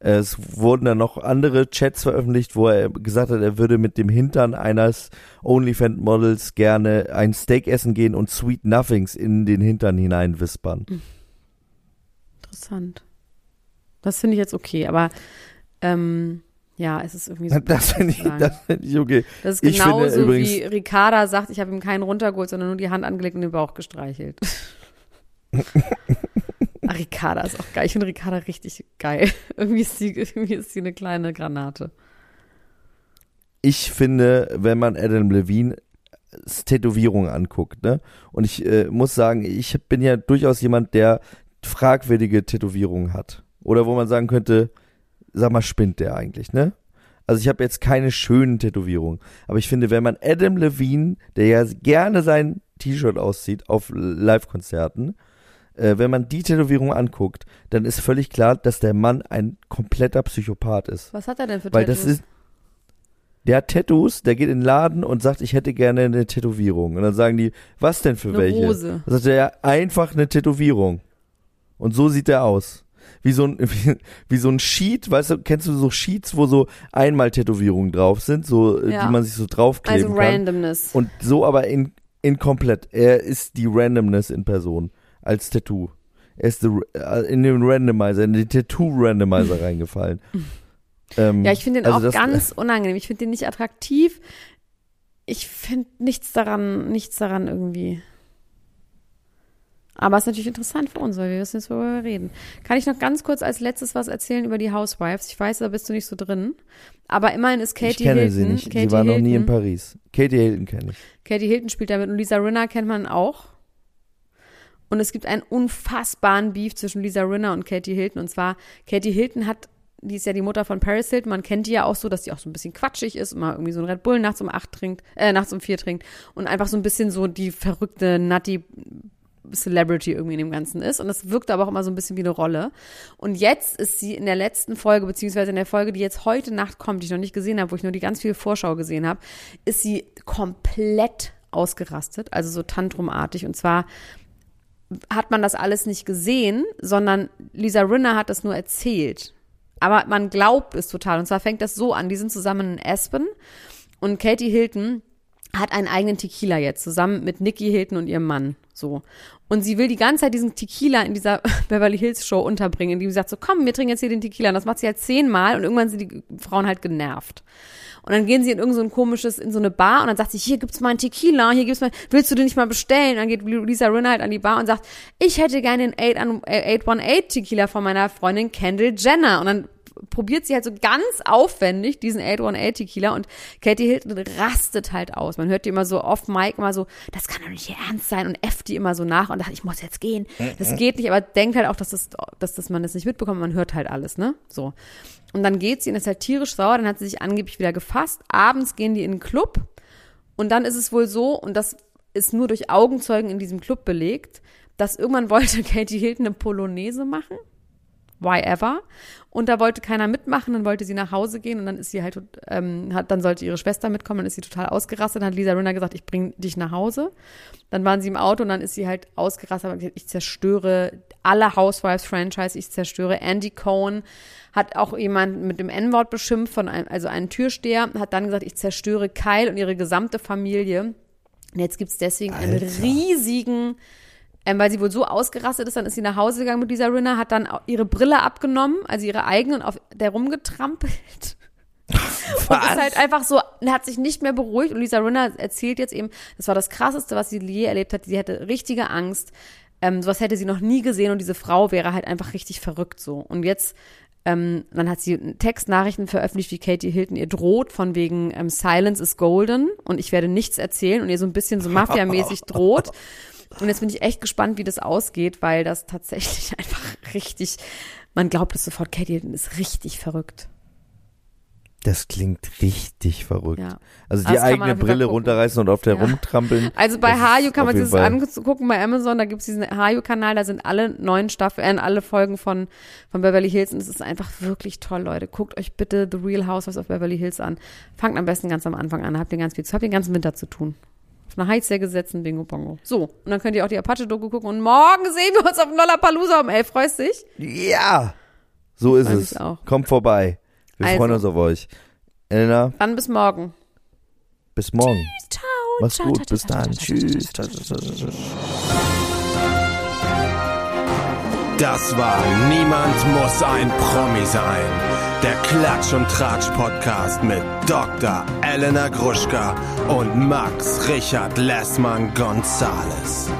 Es wurden dann noch andere Chats veröffentlicht, wo er gesagt hat, er würde mit dem Hintern eines OnlyFans-Models gerne ein Steak essen gehen und Sweet Nothings in den Hintern hineinwispern. Interessant. Das finde ich jetzt okay, aber ähm, ja, es ist irgendwie so. Das finde ich, das find ich okay. Das ist genauso übrigens- wie Ricarda sagt, ich habe ihm keinen runtergeholt, sondern nur die Hand angelegt und den Bauch gestreichelt. [LAUGHS] Ricarda ist auch geil. Ich finde Ricarda richtig geil. [LAUGHS] Irgendwie ist sie, irgendwie ist sie eine kleine Granate. ich finde, wenn man Adam Levine Tätowierungen anguckt, ne? Und ich äh, muss sagen, ich bin ja durchaus jemand, der fragwürdige Tätowierungen hat. Oder wo man sagen könnte, sag mal, spinnt der eigentlich, ne? Also ich habe jetzt keine schönen Tätowierungen. Aber ich finde, wenn man Adam Levine, der ja gerne sein T-Shirt auszieht auf Live-Konzerten, äh, wenn man die Tätowierung anguckt, dann ist völlig klar, dass der Mann ein kompletter Psychopath ist. Was hat er denn für Weil Tattoos? das ist, der hat Tattoos, der geht in den Laden und sagt, ich hätte gerne eine Tätowierung. Und dann sagen die, was denn für Eine welche? Rose. Dann sagt er, ja, einfach eine Tätowierung. Und so sieht er aus. Wie so ein, [LAUGHS] wie, wie so ein Sheet, weißt du, kennst du so Sheets, wo so einmal Tätowierungen drauf sind, so, äh, Ja. die man sich so draufkleben Also kann. Randomness. Und so aber in, in komplett. Er ist die Randomness in Person. Als Tattoo. Er ist äh, in den Randomizer, in den Tattoo-Randomizer [LAUGHS] reingefallen. Ähm, Ja, ich finde den also auch das- ganz unangenehm. Ich finde den nicht attraktiv. Ich finde nichts daran, nichts daran irgendwie. Aber es ist natürlich interessant für uns, weil wir wissen jetzt, worüber wir reden. Kann ich noch ganz kurz als letztes was erzählen über die Housewives? Ich weiß, da bist du nicht so drin. Aber immerhin ist Katie ich kenne Hilton. sie nicht. Katie sie war noch nie in Hilton, Paris. Katie Hilton kenne ich. Katie Hilton spielt damit und Lisa Rinna kennt man auch. Und es gibt einen unfassbaren Beef zwischen Lisa Rinna und Katie Hilton. Und zwar, Katie Hilton hat, die ist ja die Mutter von Paris Hilton. Man kennt die ja auch so, dass die auch so ein bisschen quatschig ist und mal irgendwie so ein Red Bull nachts um acht trinkt, äh, nachts um vier trinkt und einfach so ein bisschen so die verrückte, nutty Celebrity irgendwie in dem Ganzen ist. Und das wirkt aber auch immer so ein bisschen wie eine Rolle. Und jetzt ist sie in der letzten Folge, beziehungsweise in der Folge, die jetzt heute Nacht kommt, die ich noch nicht gesehen habe, wo ich nur die ganz viele Vorschau gesehen habe, ist sie komplett ausgerastet, also so tantrumartig. Und zwar hat man das alles nicht gesehen, sondern Lisa Rinna hat das nur erzählt. Aber man glaubt es total. Und zwar fängt das so an, die sind zusammen in Aspen und Katie Hilton hat einen eigenen Tequila jetzt, zusammen mit Nikki Hilton und ihrem Mann. So. Und sie will die ganze Zeit diesen Tequila in dieser [LAUGHS] Beverly Hills Show unterbringen, sie sagt so, komm, wir trinken jetzt hier den Tequila. Und das macht sie halt zehnmal und irgendwann sind die Frauen halt genervt. Und dann gehen sie in irgend so ein komisches, in so eine Bar und dann sagt sie, hier gibt's mal einen Tequila, hier gibt's mal, willst du den nicht mal bestellen? Und dann geht Lisa Rinna halt an die Bar und sagt, ich hätte gerne den 818 Tequila von meiner Freundin Kendall Jenner. Und dann probiert sie halt so ganz aufwendig diesen 818 Tequila und Katie Hilton rastet halt aus. Man hört die immer so off Mic immer so, das kann doch nicht ihr ernst sein und F die immer so nach und dachte, ich muss jetzt gehen. Das geht nicht, aber denkt halt auch, dass das, dass, dass man das nicht mitbekommt. Man hört halt alles, ne? So. Und dann geht sie und ist halt tierisch sauer, dann hat sie sich angeblich wieder gefasst. Abends gehen die in den Club und dann ist es wohl so, und das ist nur durch Augenzeugen in diesem Club belegt, dass irgendwann [LAUGHS] wollte Katie Hilton eine Polonaise machen. Why ever? Und da wollte keiner mitmachen, dann wollte sie nach Hause gehen und dann ist sie halt, ähm, hat, dann sollte ihre Schwester mitkommen, dann ist sie total ausgerastet, dann hat Lisa Rinna gesagt, ich bring dich nach Hause. Dann waren sie im Auto und dann ist sie halt ausgerastet, aber gesagt, ich zerstöre alle Housewives-Franchise, ich zerstöre Andy Cohen, hat auch jemand mit dem N-Wort beschimpft, von einem, also einen Türsteher, hat dann gesagt, ich zerstöre Kyle und ihre gesamte Familie. Und jetzt gibt's deswegen einen Alter. riesigen, ähm, weil sie wohl so ausgerastet ist, dann ist sie nach Hause gegangen mit dieser Rinna, hat dann ihre Brille abgenommen, also ihre eigene und auf der rumgetrampelt. [LAUGHS] Und ist halt einfach so, hat sich nicht mehr beruhigt. Und Lisa Rinna erzählt jetzt eben, das war das Krasseste, was sie je erlebt hat. Sie hatte richtige Angst. Ähm, sowas hätte sie noch nie gesehen und diese Frau wäre halt einfach richtig verrückt so. Und jetzt, ähm, dann hat sie Textnachrichten veröffentlicht, wie Katie Hilton ihr droht, von wegen ähm, Silence is golden und ich werde nichts erzählen und ihr so ein bisschen so [LAUGHS] mafiamäßig droht. Und jetzt bin ich echt gespannt, wie das ausgeht, weil das tatsächlich [LAUGHS] einfach richtig, man glaubt es sofort, Katie Hilton ist richtig verrückt. Das klingt richtig verrückt. Ja. Also Das die man auf eigene Brille runterreißen und auf der Ja. rumtrampeln. [LAUGHS] Also bei Das Hayu kann man sich das angucken bei Amazon, da gibt's diesen Hayu-Kanal, da sind alle neuen Staffeln, äh, alle Folgen von, von Beverly Hills und es ist einfach wirklich toll, Leute. Guckt euch bitte The Real Housewives of Beverly Hills an. Fangt am besten ganz am Anfang an, habt ihr ganz viel, habt den ganzen Winter zu tun. Auf einer Heizsäge setzen, Bingo Bongo. So, und dann könnt ihr auch die Apache-Doku gucken und morgen sehen wir uns auf Lollapalooza um elf. Freust dich? Ja! So ist Weiß es. ich auch. Kommt vorbei. Wir Also. freuen uns auf euch. Elena, Dann bis morgen. bis morgen. Ciao. Mach's ciao, gut. ciao, Bis ciao, dann. ciao, ciao, ciao, Tschüss. ciao, ciao, ciao, ciao. Das war Niemand muss ein Promi sein. Der Klatsch und Tratsch Podcast mit Dr. Elena Gruschka und Max Richard Lessmann Gonzales.